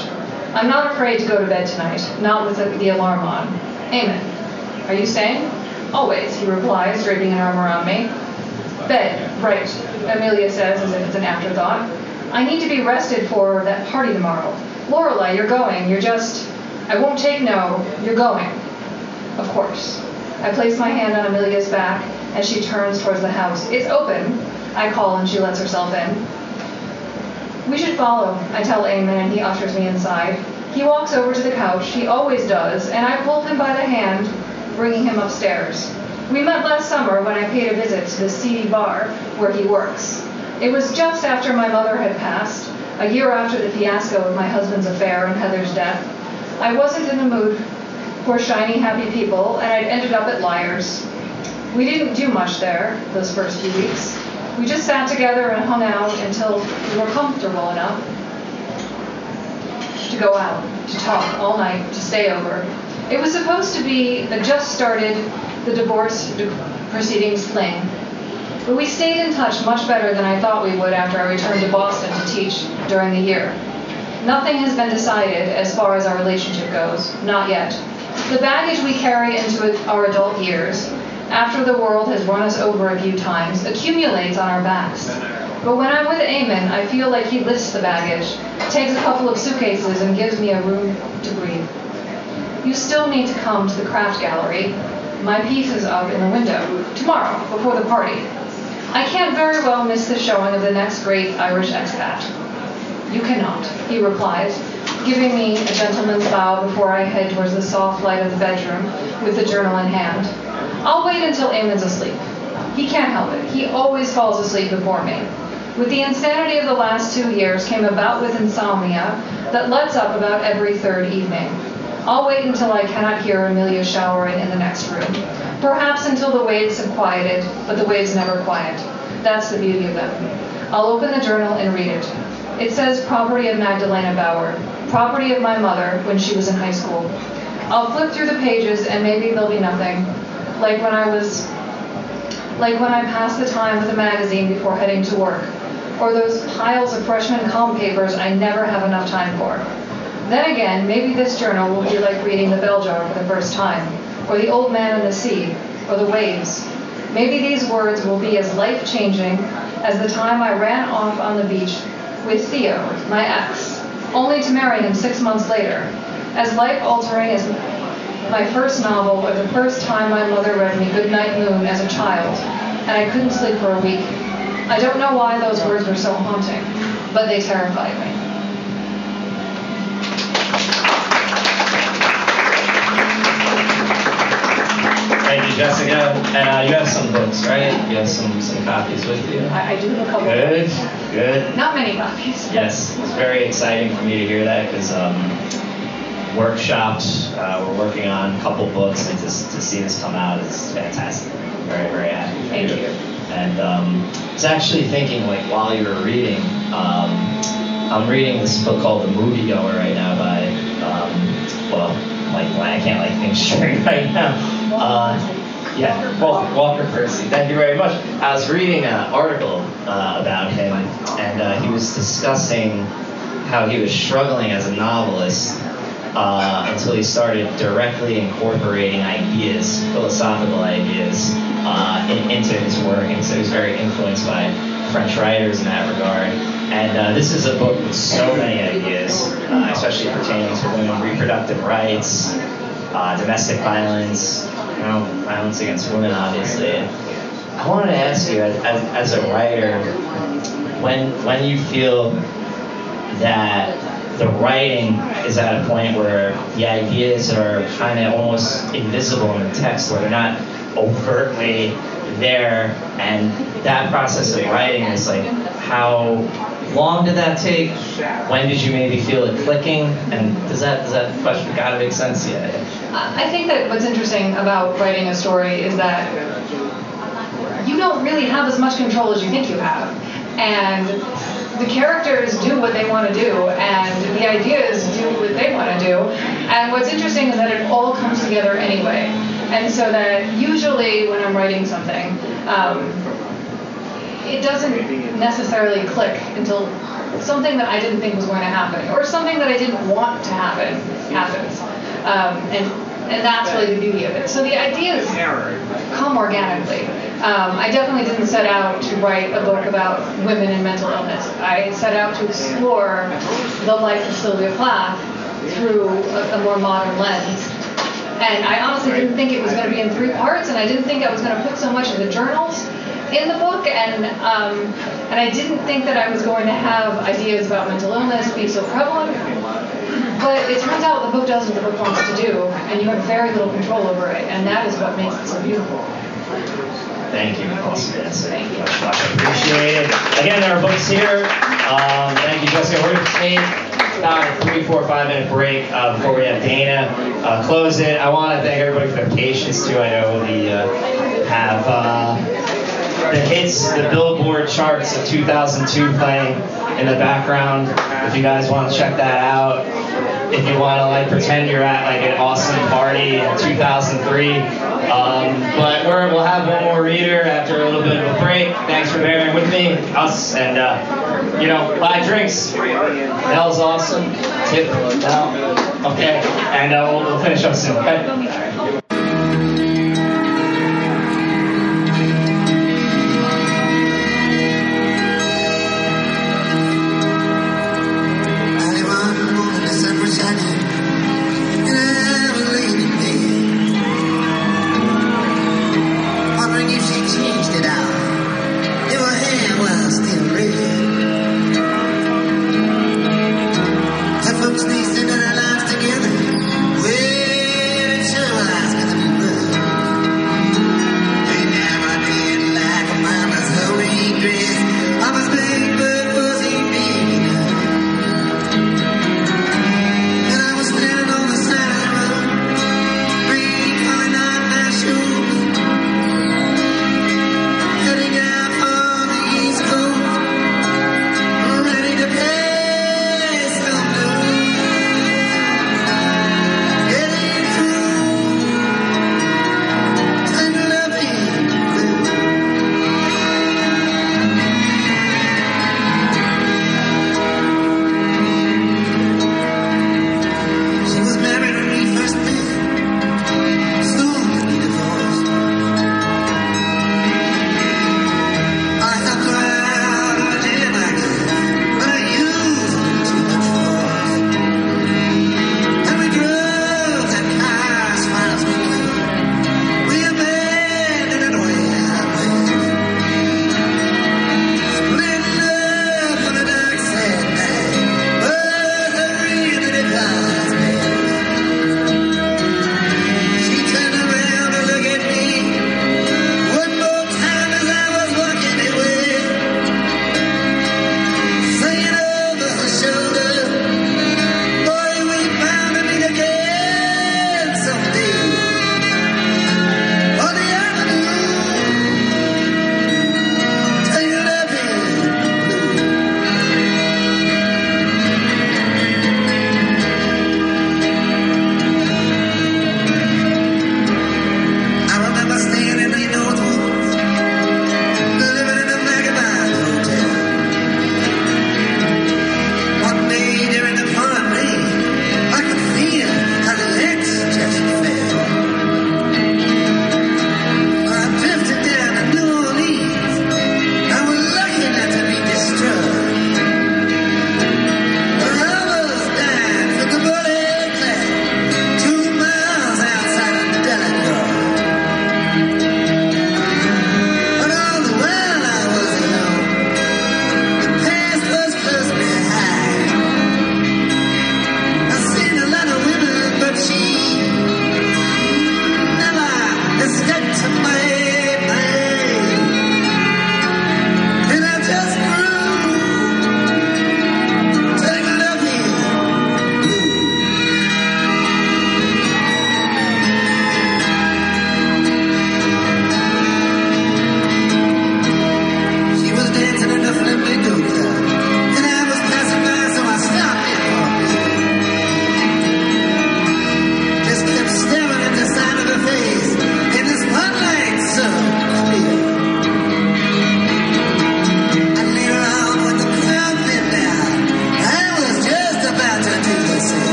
I'm not afraid to go to bed tonight, not with the, alarm on. Eamon. are you staying? Always, he replies, draping an arm around me. Bed, right, Amelia says as if it's an afterthought. I need to be rested for that party tomorrow. Lorelei, you're going. You're just. I won't take no. You're going. Of course. I place my hand on Amelia's back as she turns towards the house. It's open. I call and she lets herself in. We should follow, I tell Eamon, and he ushers me inside. He walks over to the couch, he always does, and I pull him by the hand bringing him upstairs. We met last summer when I paid a visit to the seedy bar where he works. It was just after my mother had passed, a year after the fiasco of my husband's affair and Heather's death. I wasn't in the mood for shiny, happy people, and I'd ended up at Liars. We didn't do much there those first few weeks. We just sat together and hung out until we were comfortable enough to go out, to talk all night, to stay over, It was supposed to be a just started the divorce proceedings thing, but we stayed in touch much better than I thought we would after I returned to Boston to teach during the year. Nothing has been decided as far as our relationship goes, not yet. The baggage we carry into our adult years, after the world has run us over a few times, accumulates on our backs. But when I'm with Eamon, I feel like he lifts the baggage, takes a couple of suitcases, and gives me a room to breathe. You still need to come to the craft gallery. My piece is up in the window tomorrow before the party. I can't very well miss the showing of the next great Irish expat. You cannot, he replies, giving me a gentleman's bow before I head towards the soft light of the bedroom with the journal in hand. I'll wait until Eamon's asleep. He can't help it. He always falls asleep before me. With the insanity of the last two years came about with insomnia that lets up about every third evening. I'll wait until I cannot hear Amelia showering in the next room. Perhaps until the waves have quieted, but the waves never quiet. That's the beauty of them. I'll open the journal and read it. It says property of Magdalena Bauer, property of my mother when she was in high school. I'll flip through the pages and maybe there'll be nothing. Like when I was like when I passed the time with a magazine before heading to work, or those piles of freshman com papers I never have enough time for. Then again, maybe this journal will be like reading The Bell Jar for the first time, or The Old Man and the Sea, or The Waves. Maybe these words will be as life changing as the time I ran off on the beach with Theo, my ex, only to marry him six months later. As life altering as my first novel, or the first time my mother read me Goodnight Moon as a child, and I couldn't sleep for a week. I don't know why those words were so haunting, but they terrified me. Jessica. And uh, you have some books, right? You have some, some copies with you? I, I do have a couple. Good, good. Not many copies. Yes, it's very exciting for me to hear that because um, workshops, uh, we're working on a couple books, and to, to see this come out is fantastic. Very, very happy. Thank you. And um, I was actually thinking, like, while you were reading, um, I'm reading this book called The Moviegoer right now by, um, well, like, I can't like think (laughs) straight right now. Uh, yeah, Walker, Percy. Thank you very much. I was reading an article uh, about him, and uh, he was discussing how he was struggling as a novelist uh, until he started directly incorporating ideas, philosophical ideas, uh, in, into his work, and so he was very influenced by French writers in that regard. And uh, this is a book with so many ideas, uh, especially pertaining to women, reproductive rights, uh, domestic violence, Um, violence against women, obviously. I wanted to ask you, as, as, a writer, when when you feel that the writing is at a point where the ideas are kind of almost invisible in the text, where they're not overtly there, and that process of writing is like how long did that take? When did you maybe feel it clicking? And does that does that question of make sense? Yeah. I think that what's interesting about writing a story is that you don't really have as much control as you think you have, and the characters do what they want to do, and the ideas do what they want to do. And what's interesting is that it all comes together anyway. And so that usually when I'm writing something, um, it doesn't necessarily click until something that I didn't think was going to happen, or something that I didn't want to happen happens. Um, and and that's really the beauty of it. So the ideas come organically. Um, I definitely didn't set out to write a book about women and mental illness. I set out to explore the life of Sylvia Plath through a, a more modern lens. And I honestly didn't think it was going to be in three parts, and I didn't think I was going to put so much of the journals in the book, and um, and I didn't think that I was going to have ideas about mental illness be so prevalent. But it turns out the book does what the book wants to do, and you have very little control over it, and that is what makes it so beautiful. Thank you, Awesome. Yes, thank you. Much, much appreciated. Again, there are books here. Um, thank you, Jessica. We're going to take about a three, four, five minute break uh, before we have Dana uh, close it. I want to thank everybody for their patience too. I know we uh, have the hits, the Billboard charts of 2002 playing in the background. If you guys want to check that out. if you want to like pretend you're at like an awesome party in 2003. Um, but we're, we'll have one more reader after a little bit of a break. Thanks for bearing with me, us, and uh, you know, buy drinks. That was awesome. Tip now. Okay, and uh, we'll, we'll finish up soon. Okay.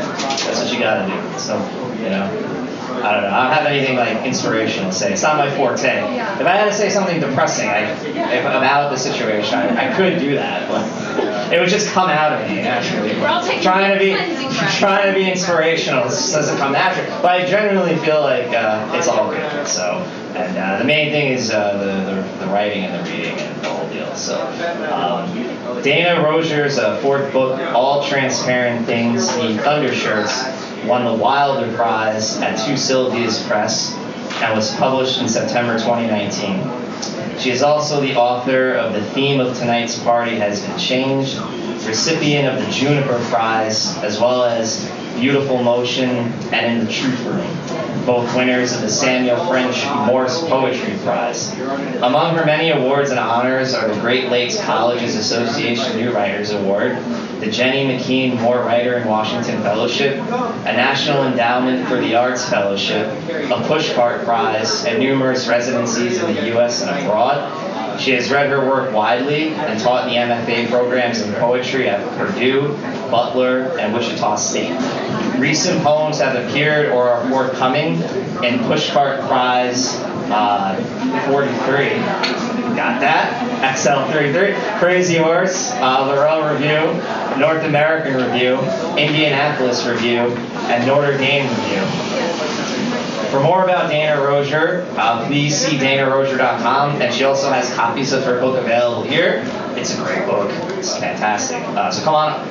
That's what you gotta do. So you know. I don't know. I don't have anything like inspirational to say. It's not my forte. If I had to say something depressing I, if, about the situation, I, I could do that, but it would just come out of me naturally. Trying to be trying to be inspirational doesn't come naturally. But I genuinely feel like uh, it's all good. So, and uh, the main thing is uh, the, the the writing and the reading and the whole deal. So, um, Dana Roeser's uh, fourth book, All Transparent Things, the Thunder Shirts, won the Wilder Prize at Two Sylvias Press and was published in September 2019. She is also the author of The Theme of Tonight's Party Has Been Changed, recipient of the Juniper Prize, as well as Beautiful Motion and In the Truth Room, both winners of the Samuel French Morse Poetry Prize. Among her many awards and honors are the Great Lakes Colleges Association New Writers Award, the Jenny McKean Moore Writer in Washington Fellowship, a National Endowment for the Arts Fellowship, a Pushcart Prize, and numerous residencies in the U.S. and abroad. She has read her work widely and taught in the MFA programs in poetry at Purdue, Butler, and Wichita State. Recent poems have appeared or are forthcoming in Pushcart Prize uh, 43. Got that? XL33. Crazy Horse, uh, Laurel Review, North American Review, Indianapolis Review, and Notre Dame Review. For more about Dana Roeser, uh, please see danaroeser.com. And she also has copies of her book available here. It's a great book. It's fantastic. Uh, so come on up.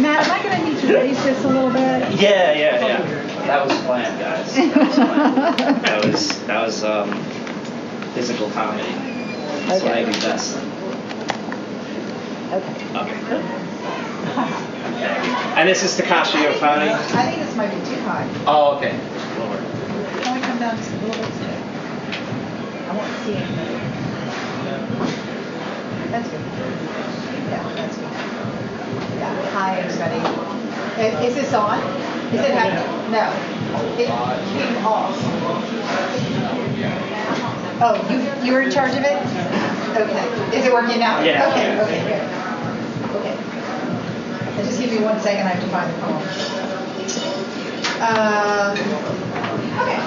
Matt, am I going to need to raise this a little bit? Yeah, yeah, yeah. That was planned, guys. That was planned. That was that was um, physical comedy. That's what I do best. Okay. Okay. And this is Takashi Yofani. I think this might be too high. Oh, okay. Lower. Can we come down just a little bit? I won't see it. That's good. Yeah, that's good. Yeah, hi, everybody. I- Is this on? Is it happening? No. It came off. Oh, you, you were in charge of it? Okay. Is it working now? Yeah. Okay, okay, good. Okay. Uh, Just give me one second, I have to find the poem. Um, okay.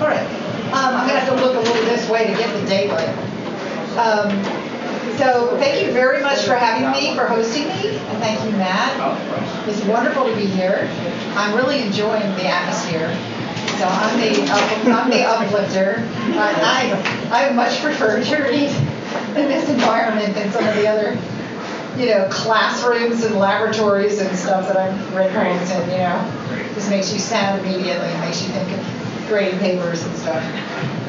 All right. Um, I'm gonna have to look a little this way to get the daylight. Um, so thank you very much for having me, for hosting me, and thank you, Matt. It's wonderful to be here. I'm really enjoying the atmosphere. So I'm the I'm the uplifter. I, I much prefer to read in this environment than some of the other, you know, classrooms and laboratories and stuff that I've read poems in. You know, just makes you sad immediately and makes you think of grading papers and stuff.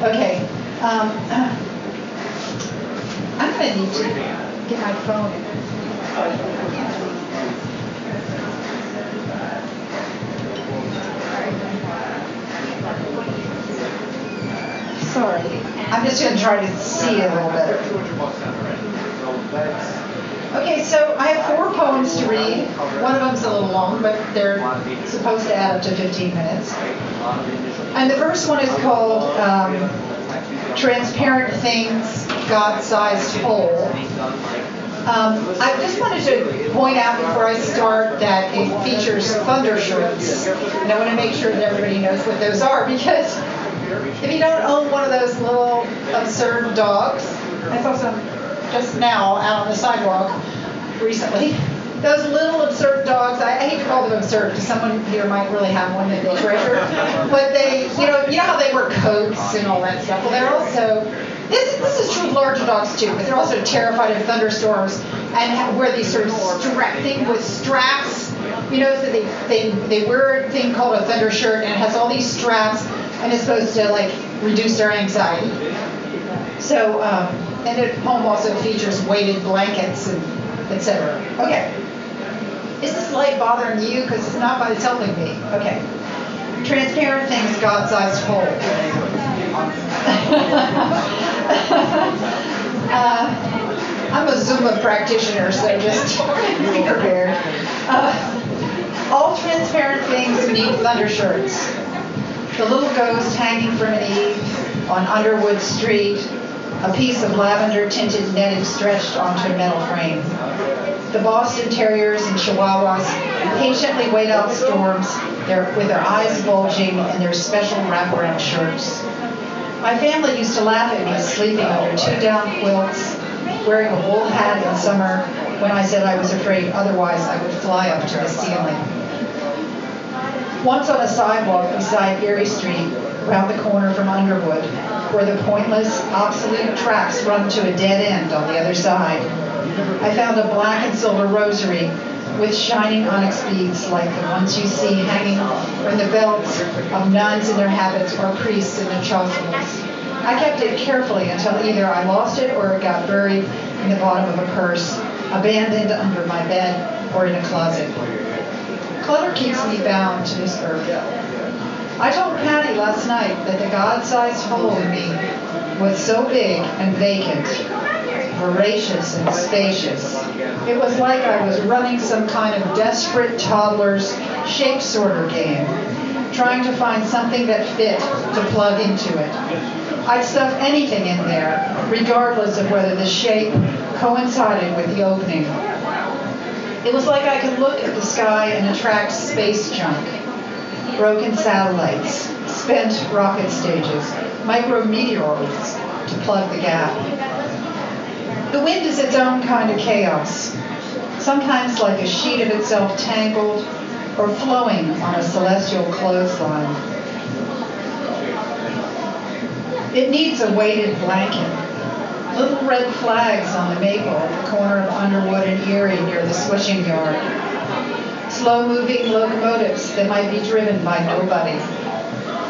Okay. Um, (clears throat) I'm gonna need to get my phone. Sorry. I'm just gonna try to see it a little better. Okay, so I have four poems to read. One of them's a little long, but they're supposed to add up to 15 minutes. And the first one is called um, Transparent Things, God-Sized Hole. Um, I just wanted to point out before I start that it features thunder shirts. And I want to make sure that everybody knows what those are (laughs) because if you don't own one of those little absurd dogs, I saw some just now out on the sidewalk recently. Those little absurd dogs, I, I hate to call them absurd because someone here might really have one that they treasure. But they, you know, you know how they wear coats and all that stuff. Well, they're also this, this is true of larger dogs too, but they're also terrified of thunderstorms and wear these sort of stra- thing with straps. You know, so they, they they wear a thing called a thunder shirt and it has all these straps and it's supposed to like reduce their anxiety. So, um, and the poem also features weighted blankets and etc. Okay. Is this light bothering you? Because it's not, but it's helping me. Okay. Transparent things, God-sized hole. (laughs) uh, I'm a Zumba practitioner, so just (laughs) be prepared. Uh, all transparent things need thunder shirts. The little ghost hanging from an eave on Underwood Street, a piece of lavender tinted netting stretched onto a metal frame. The Boston Terriers and Chihuahuas patiently wait out storms their, with their eyes bulging and their special wraparound shirts. My family used to laugh at me sleeping under two down quilts, wearing a wool hat in summer when I said I was afraid otherwise I would fly up to the ceiling. Once on a sidewalk beside Erie Street, around the corner from Underwood, where the pointless, obsolete tracks run to a dead end on the other side, I found a black and silver rosary with shining onyx beads like the ones you see hanging from the belts of nuns in their habits or priests in their chasubles. I kept it carefully until either I lost it or it got buried in the bottom of a purse, abandoned under my bed, or in a closet. Clutter keeps me bound to this earth. I told Patty last night that the God-sized hole in me was so big and vacant, voracious and spacious. It was like I was running some kind of desperate toddler's shape sorter game, trying to find something that fit to plug into it. I'd stuff anything in there, regardless of whether the shape coincided with the opening. It was like I could look at the sky and attract space junk. Broken satellites, spent rocket stages, micrometeoroids to plug the gap. The wind is its own kind of chaos, sometimes like a sheet of itself tangled or flowing on a celestial clothesline. It needs a weighted blanket, little red flags on the maple at the corner of Underwood and Erie near the swishing yard, slow moving locomotives that might be driven by nobody.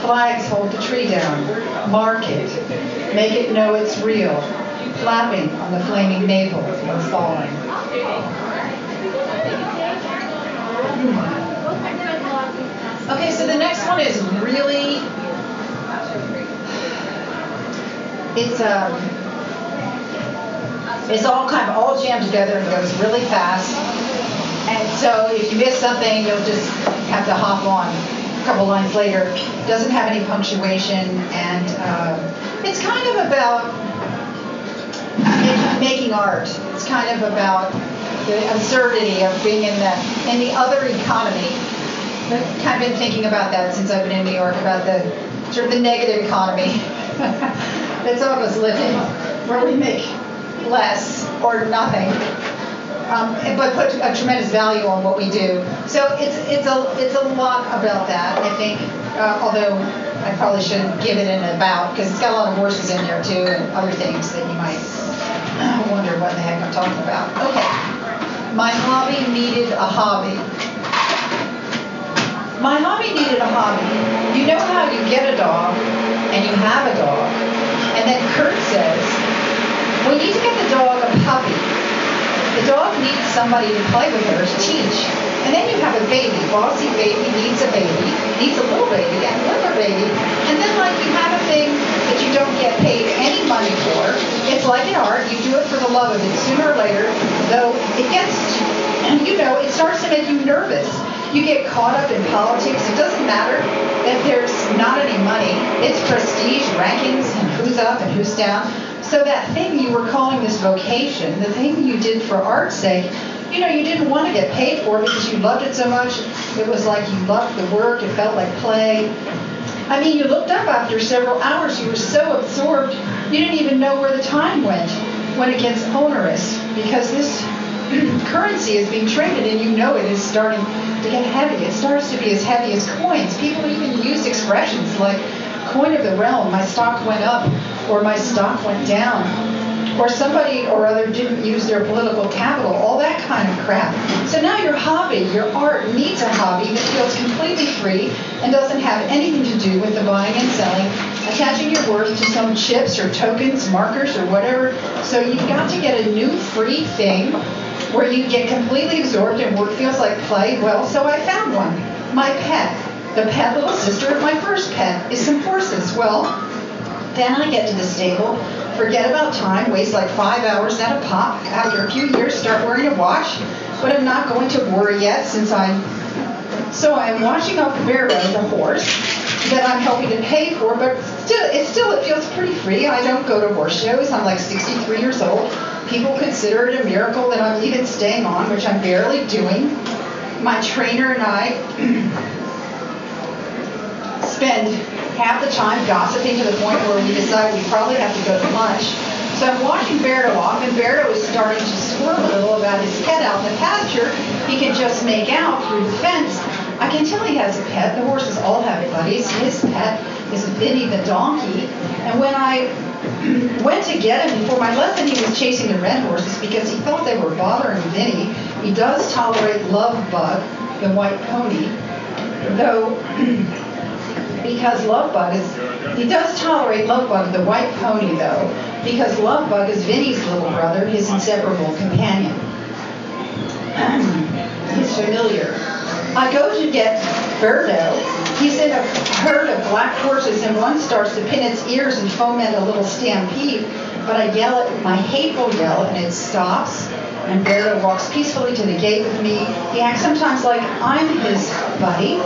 Flags hold the tree down, mark it, make it know it's real, flapping on the flaming maple or falling. Okay, so the next one is really, it's um, it's all kind of all jammed together and goes really fast. And so if you miss something, you'll just have to hop on a couple lines later. It doesn't have any punctuation, and uh, it's kind of about making art. It's kind of about the absurdity of being in the in the other economy. I've kind of been thinking about that since I've been in New York about the sort of the negative economy (laughs) that's all of us living, where we make less or nothing, um, but put a tremendous value on what we do. So it's it's a it's a lot about that. I think, uh, although I probably shouldn't give it an about because it's got a lot of horses in there too and other things that you might (clears throat) wonder what the heck I'm talking about. Okay, my hobby needed a hobby. My hobby needed a hobby. You know how you get a dog and you have a dog, and then Kurt says, we need to get the dog a puppy. The dog needs somebody to play with her to teach. And then you have a baby. Bossy baby needs a baby, needs a little baby, and another baby. And then like you have a thing that you don't get paid any money for. It's like in art, you do it for the love of it. Sooner or later, though, it gets, you know, it starts to make you nervous. You get caught up in politics. It doesn't matter that there's not any money. It's prestige, rankings, and who's up and who's down. So that thing you were calling this vocation, the thing you did for art's sake, you know, you didn't want to get paid for it because you loved it so much. It was like you loved the work. It felt like play. I mean, you looked up after several hours. You were so absorbed, you didn't even know where the time went when it gets onerous because this (clears throat) currency is being traded and you know it is starting to get heavy. It starts to be as heavy as coins. People even use expressions like coin of the realm, my stock went up or my stock went down or somebody or other didn't use their political capital, all that kind of crap. So now your hobby, your art needs a hobby that feels completely free and doesn't have anything to do with the buying and selling, attaching your worth to some chips or tokens, markers or whatever. So you've got to get a new free thing where you get completely absorbed and work feels like play. Well, so I found one. My pet. The pet little sister of my first pet is some horses. Well, then I get to the stable forget about time, waste like five hours at a pop. After a few years, start wearing a watch, but I'm not going to worry yet since I'm. So I'm watching up Vero, the horse, that I'm helping to pay for, but still, it still it feels pretty free. I don't go to horse shows. I'm like 63 years old. People consider it a miracle that I'm even staying on, which I'm barely doing. My trainer and I (clears throat) spend half the time gossiping to the point where we decide we probably have to go to lunch. So I'm watching Berto off, and Berto is starting to squirm a little about his pet out in the pasture. He can just make out through the fence. I can tell he has a pet. The horses all have buddies. His pet is Vinny the donkey. And when I (clears throat) went to get him before my lesson, he was chasing the red horses because he thought they were bothering Vinny. He does tolerate Love Bug, the white pony, though (clears throat) because Lovebug is, he does tolerate Lovebug, the white pony, though, because Lovebug is Vinny's little brother, his inseparable companion. (clears throat) He's familiar. I go to get Birdo. He's in a herd of black horses, and one starts to pin its ears and foment a little stampede. But I yell it, my hateful yell, and it stops. And Birdo walks peacefully to the gate with me. He acts sometimes like I'm his buddy,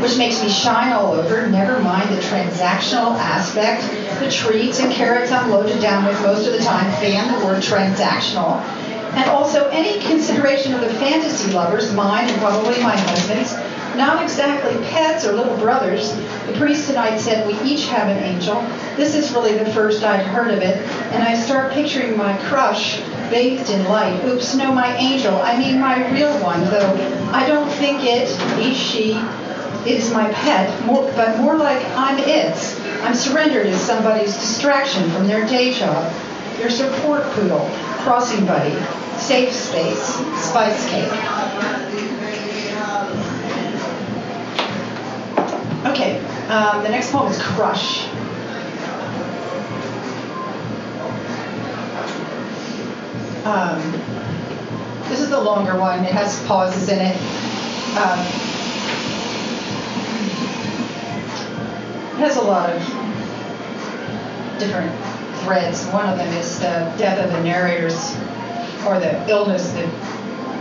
which makes me shine all over, never mind the transactional aspect. The treats and carrots I'm loaded down with most of the time ban the word transactional. And also any consideration of the fantasy lovers, mine and probably my husband's, not exactly pets or little brothers. The priest tonight said we each have an angel. This is really the first I've heard of it, and I start picturing my crush bathed in light. Oops, no, my angel. I mean my real one, though I don't think it, he, she, is my pet, more, but more like I'm its. I'm surrendered as somebody's distraction from their day job. Their support poodle, crossing buddy, safe space, spice cake. Okay, um, the next poem is Crush. Um, this is the longer one. It has pauses in it. Um, has a lot of different threads. One of them is the death of the narrator's, or the illness, the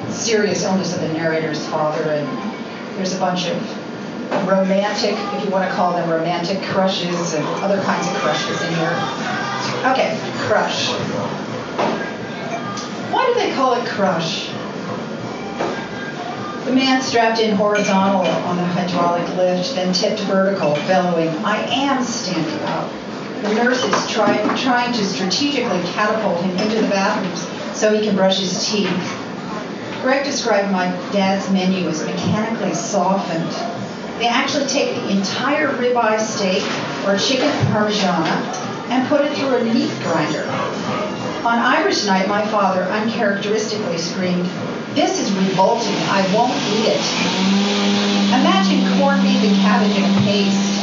serious illness of the narrator's father, and there's a bunch of romantic, if you want to call them romantic crushes and other kinds of crushes in here. Okay, crush. Why do they call it crush? The man strapped in horizontal on the hydraulic lift, then tipped vertical, bellowing, I am standing up. The nurse is try, trying to strategically catapult him into the bathrooms so he can brush his teeth. Greg described my dad's menu as mechanically softened. They actually take the entire ribeye steak or chicken parmigiana and put it through a meat grinder. On Irish night, my father uncharacteristically screamed, this is revolting. I won't eat it. Imagine corned beef and cabbage in a paste.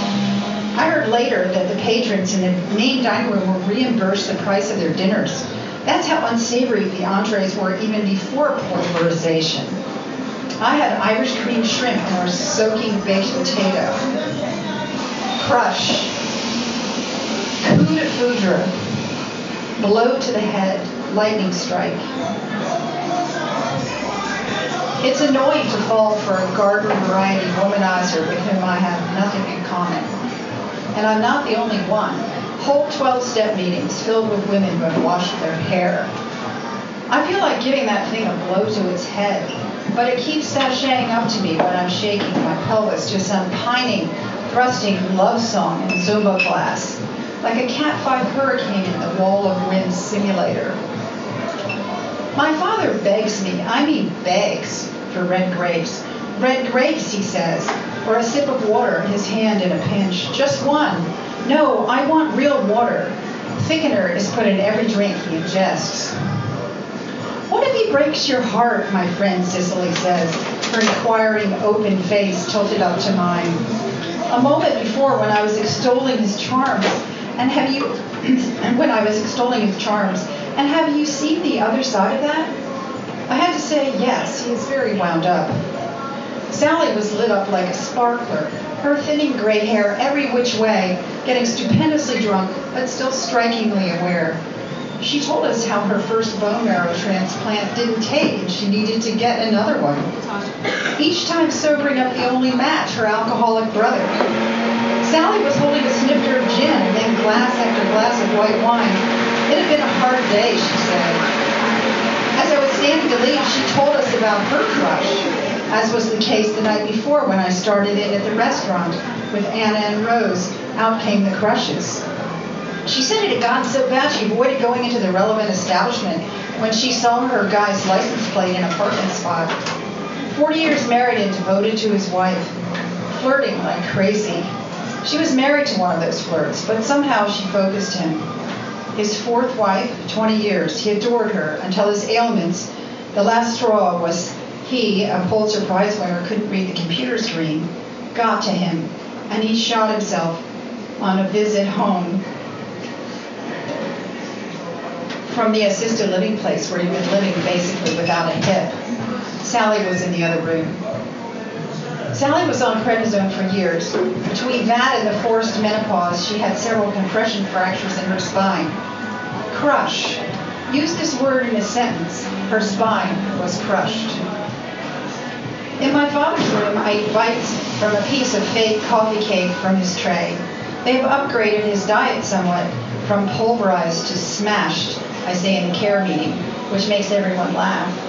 I heard later that the patrons in the main dining room were reimbursed the price of their dinners. That's how unsavory the entrees were even before pulverization. I had Irish cream shrimp and our soaking baked potato. Crush. Coup de foudre. Blow to the head. Lightning strike. It's annoying to fall for a garden variety womanizer with whom I have nothing in common. And I'm not the only one. Whole 12 step meetings filled with women who have washed their hair. I feel like giving that thing a blow to its head, but it keeps sashaying up to me when I'm shaking my pelvis to some pining, thrusting love song in Zumba class, like a Cat 5 hurricane in the Wall of Wind simulator. My father begs me, I mean begs, for red grapes. Red grapes, he says, or a sip of water, his hand in a pinch. Just one. No, I want real water. Thickener is put in every drink he ingests. What if he breaks your heart, my friend Cicely says, her inquiring open face tilted up to mine. A moment before when I was extolling his charms, and have you (clears throat) when I was extolling his charms, and have you seen the other side of that? I had to say yes, he is very wound up. Sally was lit up like a sparkler. her thinning gray hair every which way, getting stupendously drunk, but still strikingly aware. She told us how her first bone marrow transplant didn't take and she needed to get another one. Each time sobering up the only match, her alcoholic brother. Sally was holding a snifter of gin and then glass after glass of white wine. It had been a hard day, she said. As I was standing to leave, she told us about her crush, as was the case the night before when I started in at the restaurant with Anna and Rose. Out came the crushes. She said it had gotten so bad she avoided going into the relevant establishment when she saw her guy's license plate in a parking spot. Forty years married and devoted to his wife, flirting like crazy. She was married to one of those flirts, but somehow she focused him. His fourth wife, 20 years, he adored her until his ailments, the last straw was he, a Pulitzer Prize winner, couldn't read the computer screen, got to him, and he shot himself on a visit home from the assisted living place where he'd been living basically without a hip. Sally was in the other room. Sally was on prednisone for years. Between that and the forced menopause, she had several compression fractures in her spine. Crush. Use this word in a sentence. Her spine was crushed. In my father's room, I eat bites from a piece of fake coffee cake from his tray. They have upgraded his diet somewhat from pulverized to smashed, I say in the care meeting, which makes everyone laugh.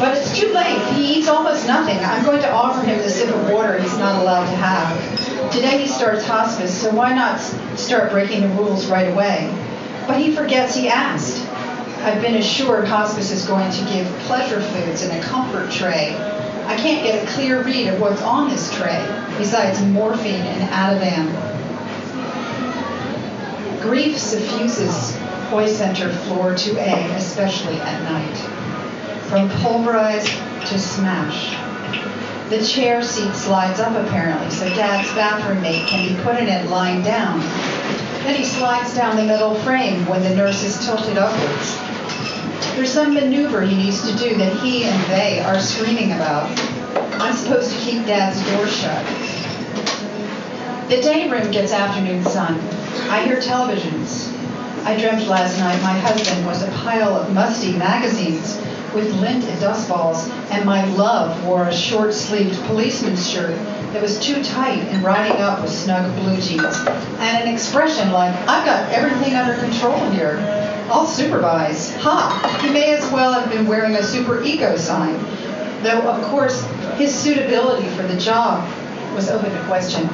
But it's too late. He eats almost nothing. I'm going to offer him the sip of water he's not allowed to have. Today he starts hospice, so why not start breaking the rules right away? But he forgets he asked. I've been assured hospice is going to give pleasure foods in a comfort tray I can't get a clear read of what's on this tray besides morphine and Ativan. Grief suffuses Hoy Center floor 2A, especially at night. From pulverized to smash. The chair seat slides up apparently, so Dad's bathroom mate can be put in it lying down. Then he slides down the middle frame when the nurse is tilted upwards. There's some maneuver he needs to do that he and they are screaming about. I'm supposed to keep Dad's door shut. The day room gets afternoon sun. I hear televisions. I dreamt last night my husband was a pile of musty magazines with lint and dust balls, and my love wore a short sleeved policeman's shirt that was too tight and riding up with snug blue jeans, and an expression like, I've got everything under control here. I'll supervise. Ha! He may as well have been wearing a super ego sign. Though, of course, his suitability for the job was open to question.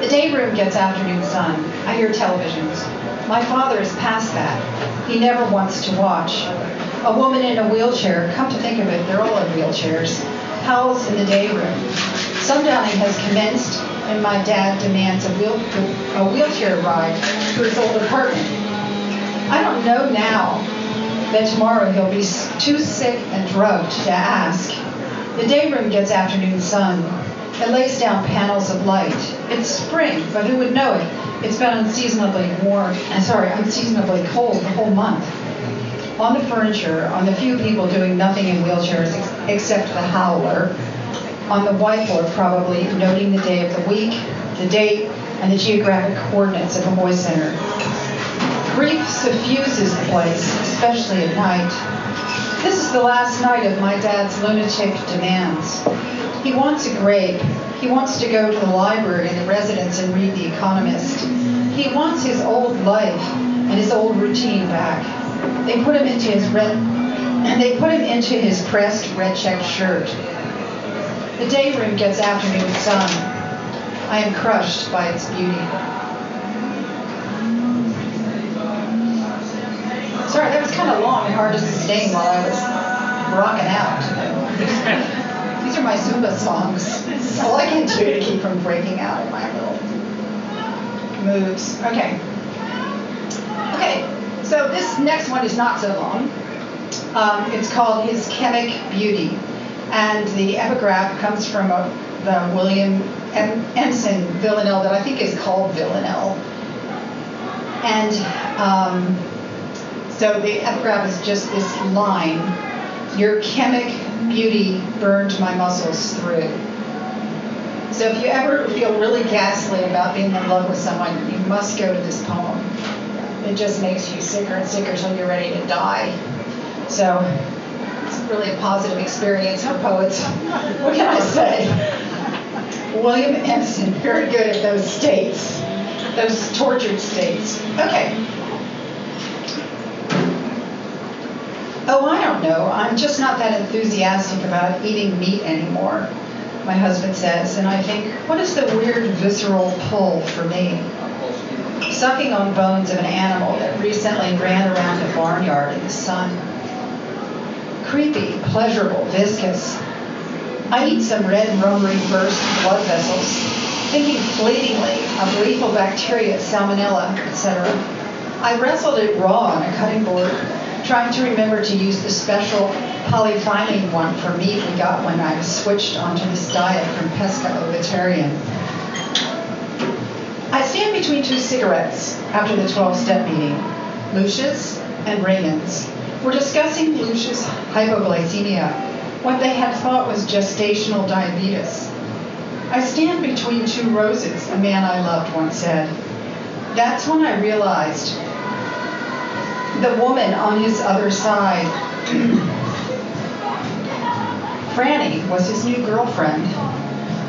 The day room gets afternoon sun. I hear televisions. My father is past that. He never wants to watch. A woman in a wheelchair, come to think of it, they're all in wheelchairs, howls in the day room. Sundowning has commenced, and my dad demands a, wheel, a wheelchair ride to his old apartment. I don't know now that tomorrow he'll be too sick and drugged to ask. The day room gets afternoon sun. It lays down panels of light. It's spring, but who would know it? It's been unseasonably warm, uh, sorry, unseasonably cold the whole month. On the furniture, on the few people doing nothing in wheelchairs ex- except the howler, on the whiteboard probably noting the day of the week, the date, and the geographic coordinates of a Hoy Center. Grief suffuses the place, especially at night. This is the last night of my dad's lunatic demands. He wants a grape. He wants to go to the library in the residence and read The Economist. He wants his old life and his old routine back. They put him into his red and (clears throat) they put him into his pressed red checked shirt. The day room gets afternoon sun. I am crushed by its beauty. Sorry, that was kind of long and hard to sustain while I was rocking out. (laughs) These are my Zumba songs. All I can do to keep from breaking out in my little moves. Okay. Okay, so this next one is not so long. Um, it's called His Chemic Beauty. And the epigraph comes from a, the William M. Ensign villanelle that I think is called villanelle. And um, so the epigraph is just this line Your chemic beauty burned my muscles through. So if you ever feel really ghastly about being in love with someone, you must go to this poem. It just makes you sicker and sicker until you're ready to die. So it's really a positive experience for poets. (laughs) What can I say? William Empson, very good at those states, those tortured states. Okay. Oh, I don't know. I'm just not that enthusiastic about eating meat anymore, my husband says. And I think, what is the weird visceral pull for me? Sucking on bones of an animal that recently ran around a barnyard in the sun. Creepy, pleasurable, viscous. I eat some red rotary burst blood vessels, thinking fleetingly of lethal bacteria, salmonella, etc. I wrestled it raw on a cutting board trying to remember to use the special polyphylline one for meat we got when I switched onto this diet from pesca-ovitarian. I stand between two cigarettes after the 12-step meeting, Lucia's and Raymond's. We're discussing Lucia's hypoglycemia, what they had thought was gestational diabetes. I stand between two roses, a man I loved once said. That's when I realized the woman on his other side. (clears throat) Franny was his new girlfriend.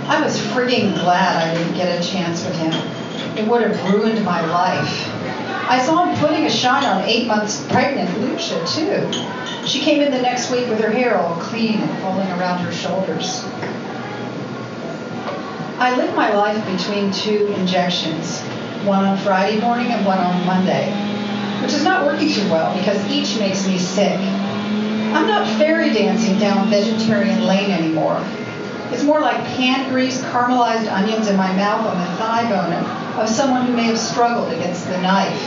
I was frigging glad I didn't get a chance with him. It would have ruined my life. I saw him putting a shine on eight months pregnant Lucia, too. She came in the next week with her hair all clean and falling around her shoulders. I live my life between two injections, one on Friday morning and one on Monday which is not working too well because each makes me sick. I'm not fairy dancing down vegetarian lane anymore. It's more like pan grease, caramelized onions in my mouth on the thigh bone of someone who may have struggled against the knife.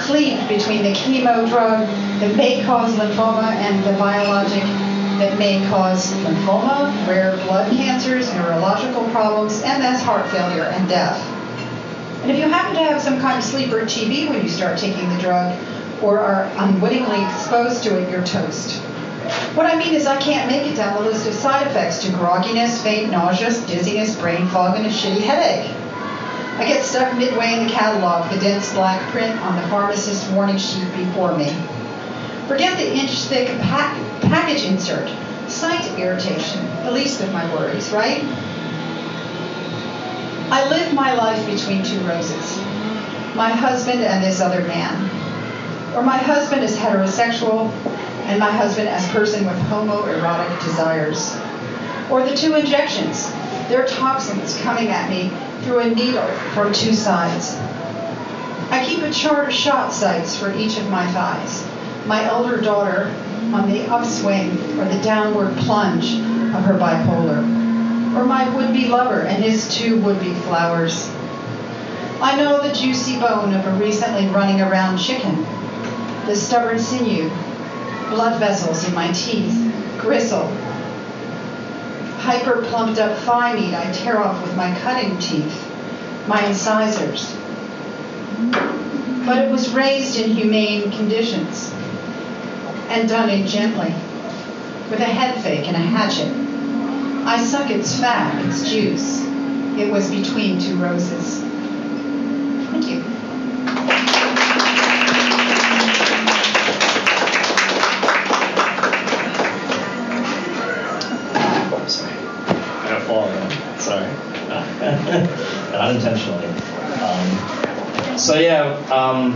Cleaved between the chemo drug that may cause lymphoma and the biologic that may cause lymphoma, rare blood cancers, neurological problems, MS, heart failure, and death. And if you happen to have some kind of sleeper TB when you start taking the drug or are unwittingly exposed to it, you're toast. What I mean is I can't make it down the list of side effects to grogginess, faint, nausea, dizziness, brain fog, and a shitty headache. I get stuck midway in the catalog, the dense black print on the pharmacist's warning sheet before me. Forget the inch-thick pack- package insert. Sight irritation, the least of my worries, right? I live my life between two roses my husband and this other man. Or my husband is heterosexual and my husband as person with homoerotic desires. Or the two injections, their toxins coming at me through a needle from two sides. I keep a chart of shot sites for each of my thighs. My elder daughter on the upswing or the downward plunge of her bipolar or my would-be lover and his two would-be flowers. I know the juicy bone of a recently running around chicken, the stubborn sinew, blood vessels in my teeth, gristle, hyper plumped up thigh meat I tear off with my cutting teeth, my incisors. But it was raised in humane conditions and done it gently, with a head fake and a hatchet. I suck its fat, its juice. It was between two roses. Thank you. sorry. I got fall again. Sorry. (laughs) Not intentionally. Um, so yeah, um,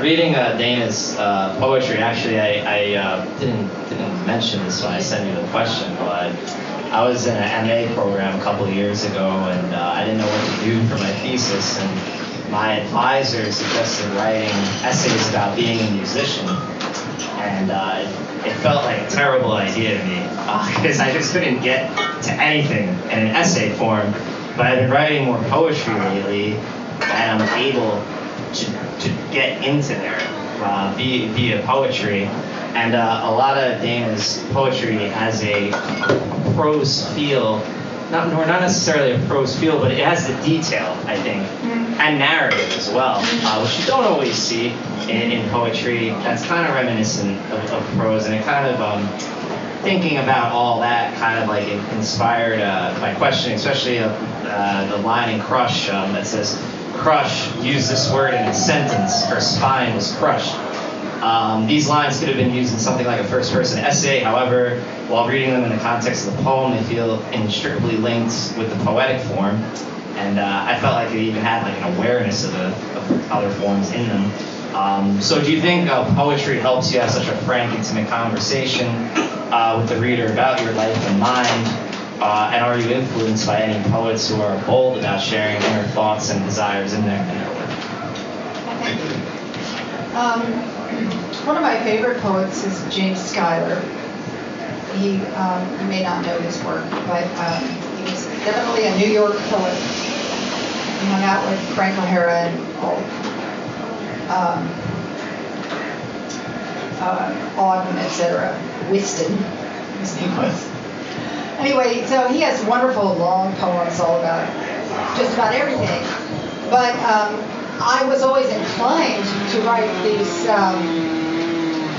reading uh, Dana's uh, poetry. Actually, I, I uh, didn't didn't mention this when I sent you the question, but was in an MA program a couple years ago, and uh, I didn't know what to do for my thesis, and my advisor suggested writing essays about being a musician, and uh, it felt like a terrible idea to me because uh, (laughs) I just couldn't get to anything in an essay form. But I've been writing more poetry lately, and I'm able to, to get into there uh, via, via poetry. And uh, a lot of Dana's poetry has a, prose feel, not, or not necessarily a prose feel, but it has the detail, I think, and narrative as well, uh, which you don't always see in, in poetry. That's kind of reminiscent of, of, prose, and it kind of um, thinking about all that kind of like it inspired uh, my question, especially uh, uh, the line in Crush um, that says, Crush used this word in a sentence, her spine was crushed. Um, these lines could have been used in something like a first person essay, however, while reading them in the context of the poem, they feel inextricably linked with the poetic form. And uh, I felt like it even had like an awareness of, the, of other forms in them. Um, so, do you think uh, poetry helps you have such a frank, intimate conversation uh, with the reader about your life and mind? Uh, and are you influenced by any poets who are bold about sharing their thoughts and desires in their, in their work? Um, one of my favorite poets is James Schuyler. He, um, you may not know his work, but um, he was definitely a New York poet. He hung out with Frank O'Hara and all, um, uh, Auden, etc. Wystan, his name was. Anyway, so he has wonderful long poems all about just about everything. But um, I was always inclined to write these um,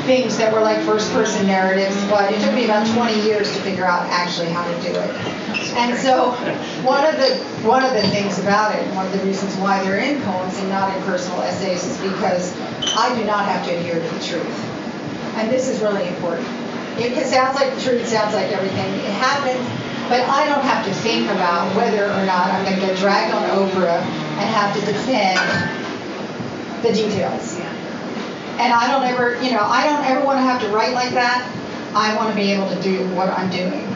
things that were like first person narratives, but it took me about 20 years to figure out actually how to do it. And so one of the one of the things about it, one of the reasons why they're in poems and not in personal essays is because I do not have to adhere to the truth. And this is really important. It sounds like the truth, sounds like everything. It happens, but I don't have to think about whether or not I'm going to get dragged on Oprah and have to defend the details. And I don't ever, you know, I don't ever want to have to write like that. I want to be able to do what I'm doing.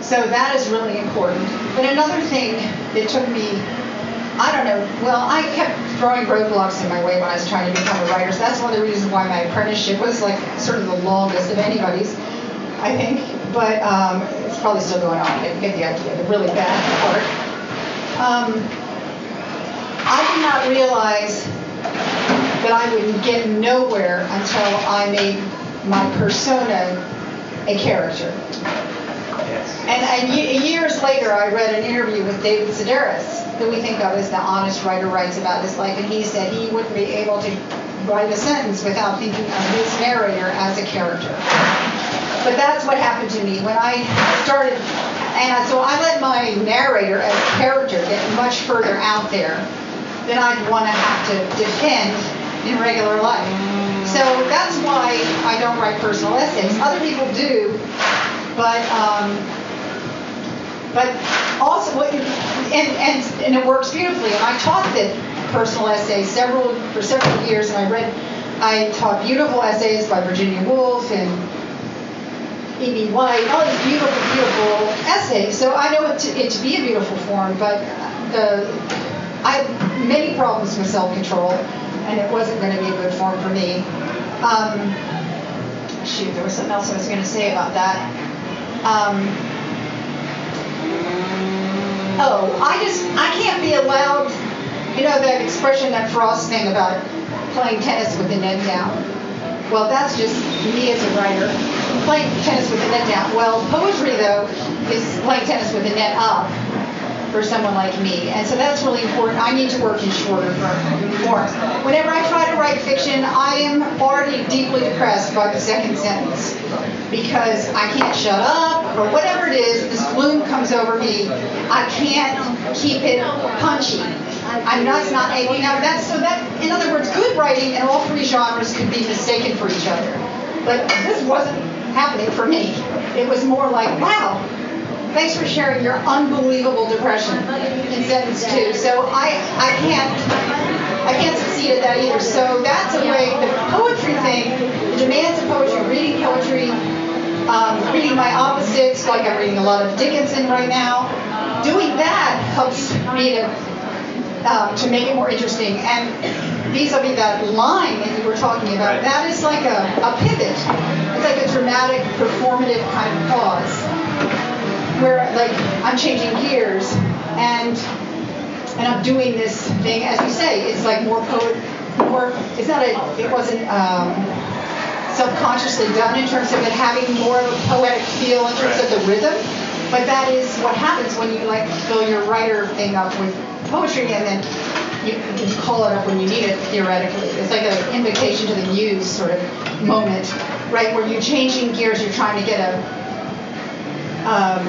So that is really important. But another thing that took me, I don't know, well, I kept throwing roadblocks in my way when I was trying to become a writer. So that's one of the reasons why my apprenticeship was like sort of the longest of anybody's, I think. But um, it's probably still going on. You get the idea, the really bad part. Um, I did not realize that I wouldn't get nowhere until I made my persona a character. Yes. And, and ye- years later, I read an interview with David Sedaris, who we think of as the honest writer writes about his life, and he said he wouldn't be able to write a sentence without thinking of his narrator as a character. But that's what happened to me when I started, and so I let my narrator as a character get much further out there than I'd want to have to defend in regular life. So that's why I don't write personal essays. Other people do, but um, but also and, and and it works beautifully. And I taught the personal essays several for several years, and I read I taught beautiful essays by Virginia Woolf and E.B. White, all these beautiful, beautiful essays. So I know it to, it to be a beautiful form, but the I have many problems with self-control, and it wasn't going to be a good form for me. Um, shoot, there was something else I was going to say about that. Um, oh, I just I can't be allowed. You know that expression, that Frost thing about playing tennis with the net down. Well, that's just me as a writer playing tennis with the net down. Well, poetry though is playing tennis with the net up for someone like me. And so that's really important. I need to work in shorter forms. Whenever I try to write fiction, I am already deeply depressed by the second sentence because I can't shut up or whatever it is. This gloom comes over me. I can't keep it punchy. I'm not, not, you know, that's so that, in other words, good writing in all three genres could be mistaken for each other. But this wasn't happening for me. It was more like, wow, thanks for sharing your unbelievable depression in sentence two. So I, I can't, I can't succeed at that either. So that's a way, the poetry thing, the demands of poetry, reading poetry, um, reading my opposites, like I'm reading a lot of Dickinson right now. Doing that helps me to um, to make it more interesting. And vis-a-vis that line that you were talking about, that is like a, a pivot. It's like a dramatic, performative kind of pause, where like I'm changing gears and and I'm doing this thing, as you say, it's like more poet, more. It's not a. It wasn't. Um, subconsciously done in terms of it having more of a poetic feel in terms of the rhythm. But that is what happens when you like fill your writer thing up with poetry and then you, you call it up when you need it theoretically. It's like an invocation to the muse sort of moment, right? Where you're changing gears, you're trying to get a um,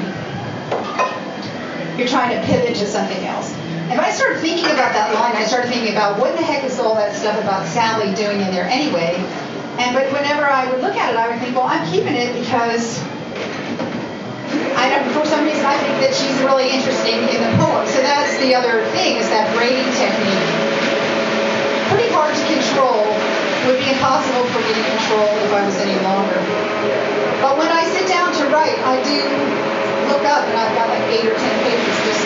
you're trying to pivot to something else. And I started thinking about that line, I started thinking about what the heck is all that stuff about Sally doing in there anyway? And but whenever I would look at it, I would think, well, I'm keeping it because I don't, for some reason I think that she's really interesting in the poem. So that's the other thing is that braiding technique. Pretty hard to control. Would be impossible for me to control if I was any longer. But when I sit down to write, I do look up and I've got like eight or ten pages just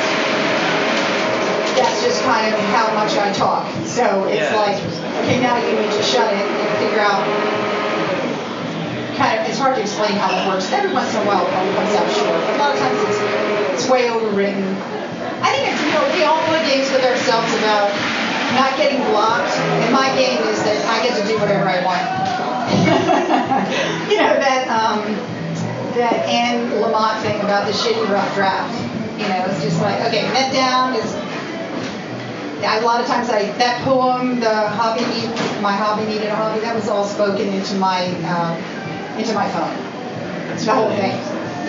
that's just kind of how much I talk. So it's Yeah. like, okay, now you need to shut it and figure out. Kind of, it's hard to explain how that works. Every once in a while, it comes out short. A lot of times, it's it's way overwritten. I think it's, you know we all play games with ourselves about not getting blocked. And my game is that I get to do whatever I want. (laughs) you know that um, that Anne Lamott thing about the shitty rough draft. You know, it's just like okay, net down is a lot of times I that poem, the hobby need, my hobby needed a hobby, that was all spoken into my um, into my phone. That's the whole thing.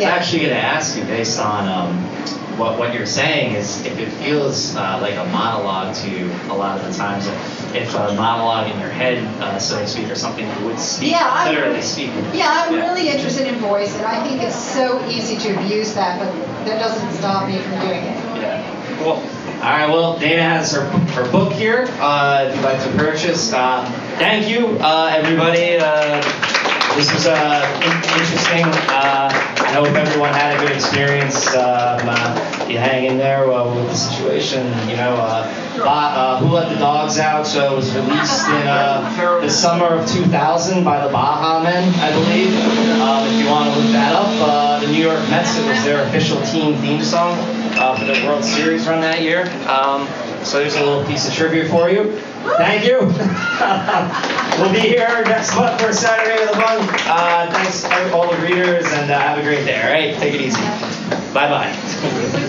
interesting. I'm actually going to ask you based on um, what what you're saying is if it feels uh, like a monologue to you a lot of the times, if, if a monologue in your head, uh, so to speak, or something you would speak, Yeah, literally speaking. Yeah, I'm really interested in voice, and I think it's so easy to abuse that, but that doesn't stop me from doing it. Yeah. Cool. All right. Well, Dana has her, her book here. Uh, if you'd like to purchase. Uh, thank you, uh, everybody. This was uh, in- interesting. Uh, I hope everyone had a good experience. Um, uh, you hang in there uh, with the situation. You know, uh, uh, Who Let the Dogs Out? So it was released in uh, the summer of 2000 by the Baha Men, I believe. Um, if you want to look that up, uh, the New York Mets. It was their official team theme song uh, for the World Series run that year. Um, so there's a little piece of tribute for you. Thank you. (laughs) we'll be here next month for Saturday of the month. Uh, thanks all the readers and uh, have a great day. All right, take it easy. Bye bye. (laughs)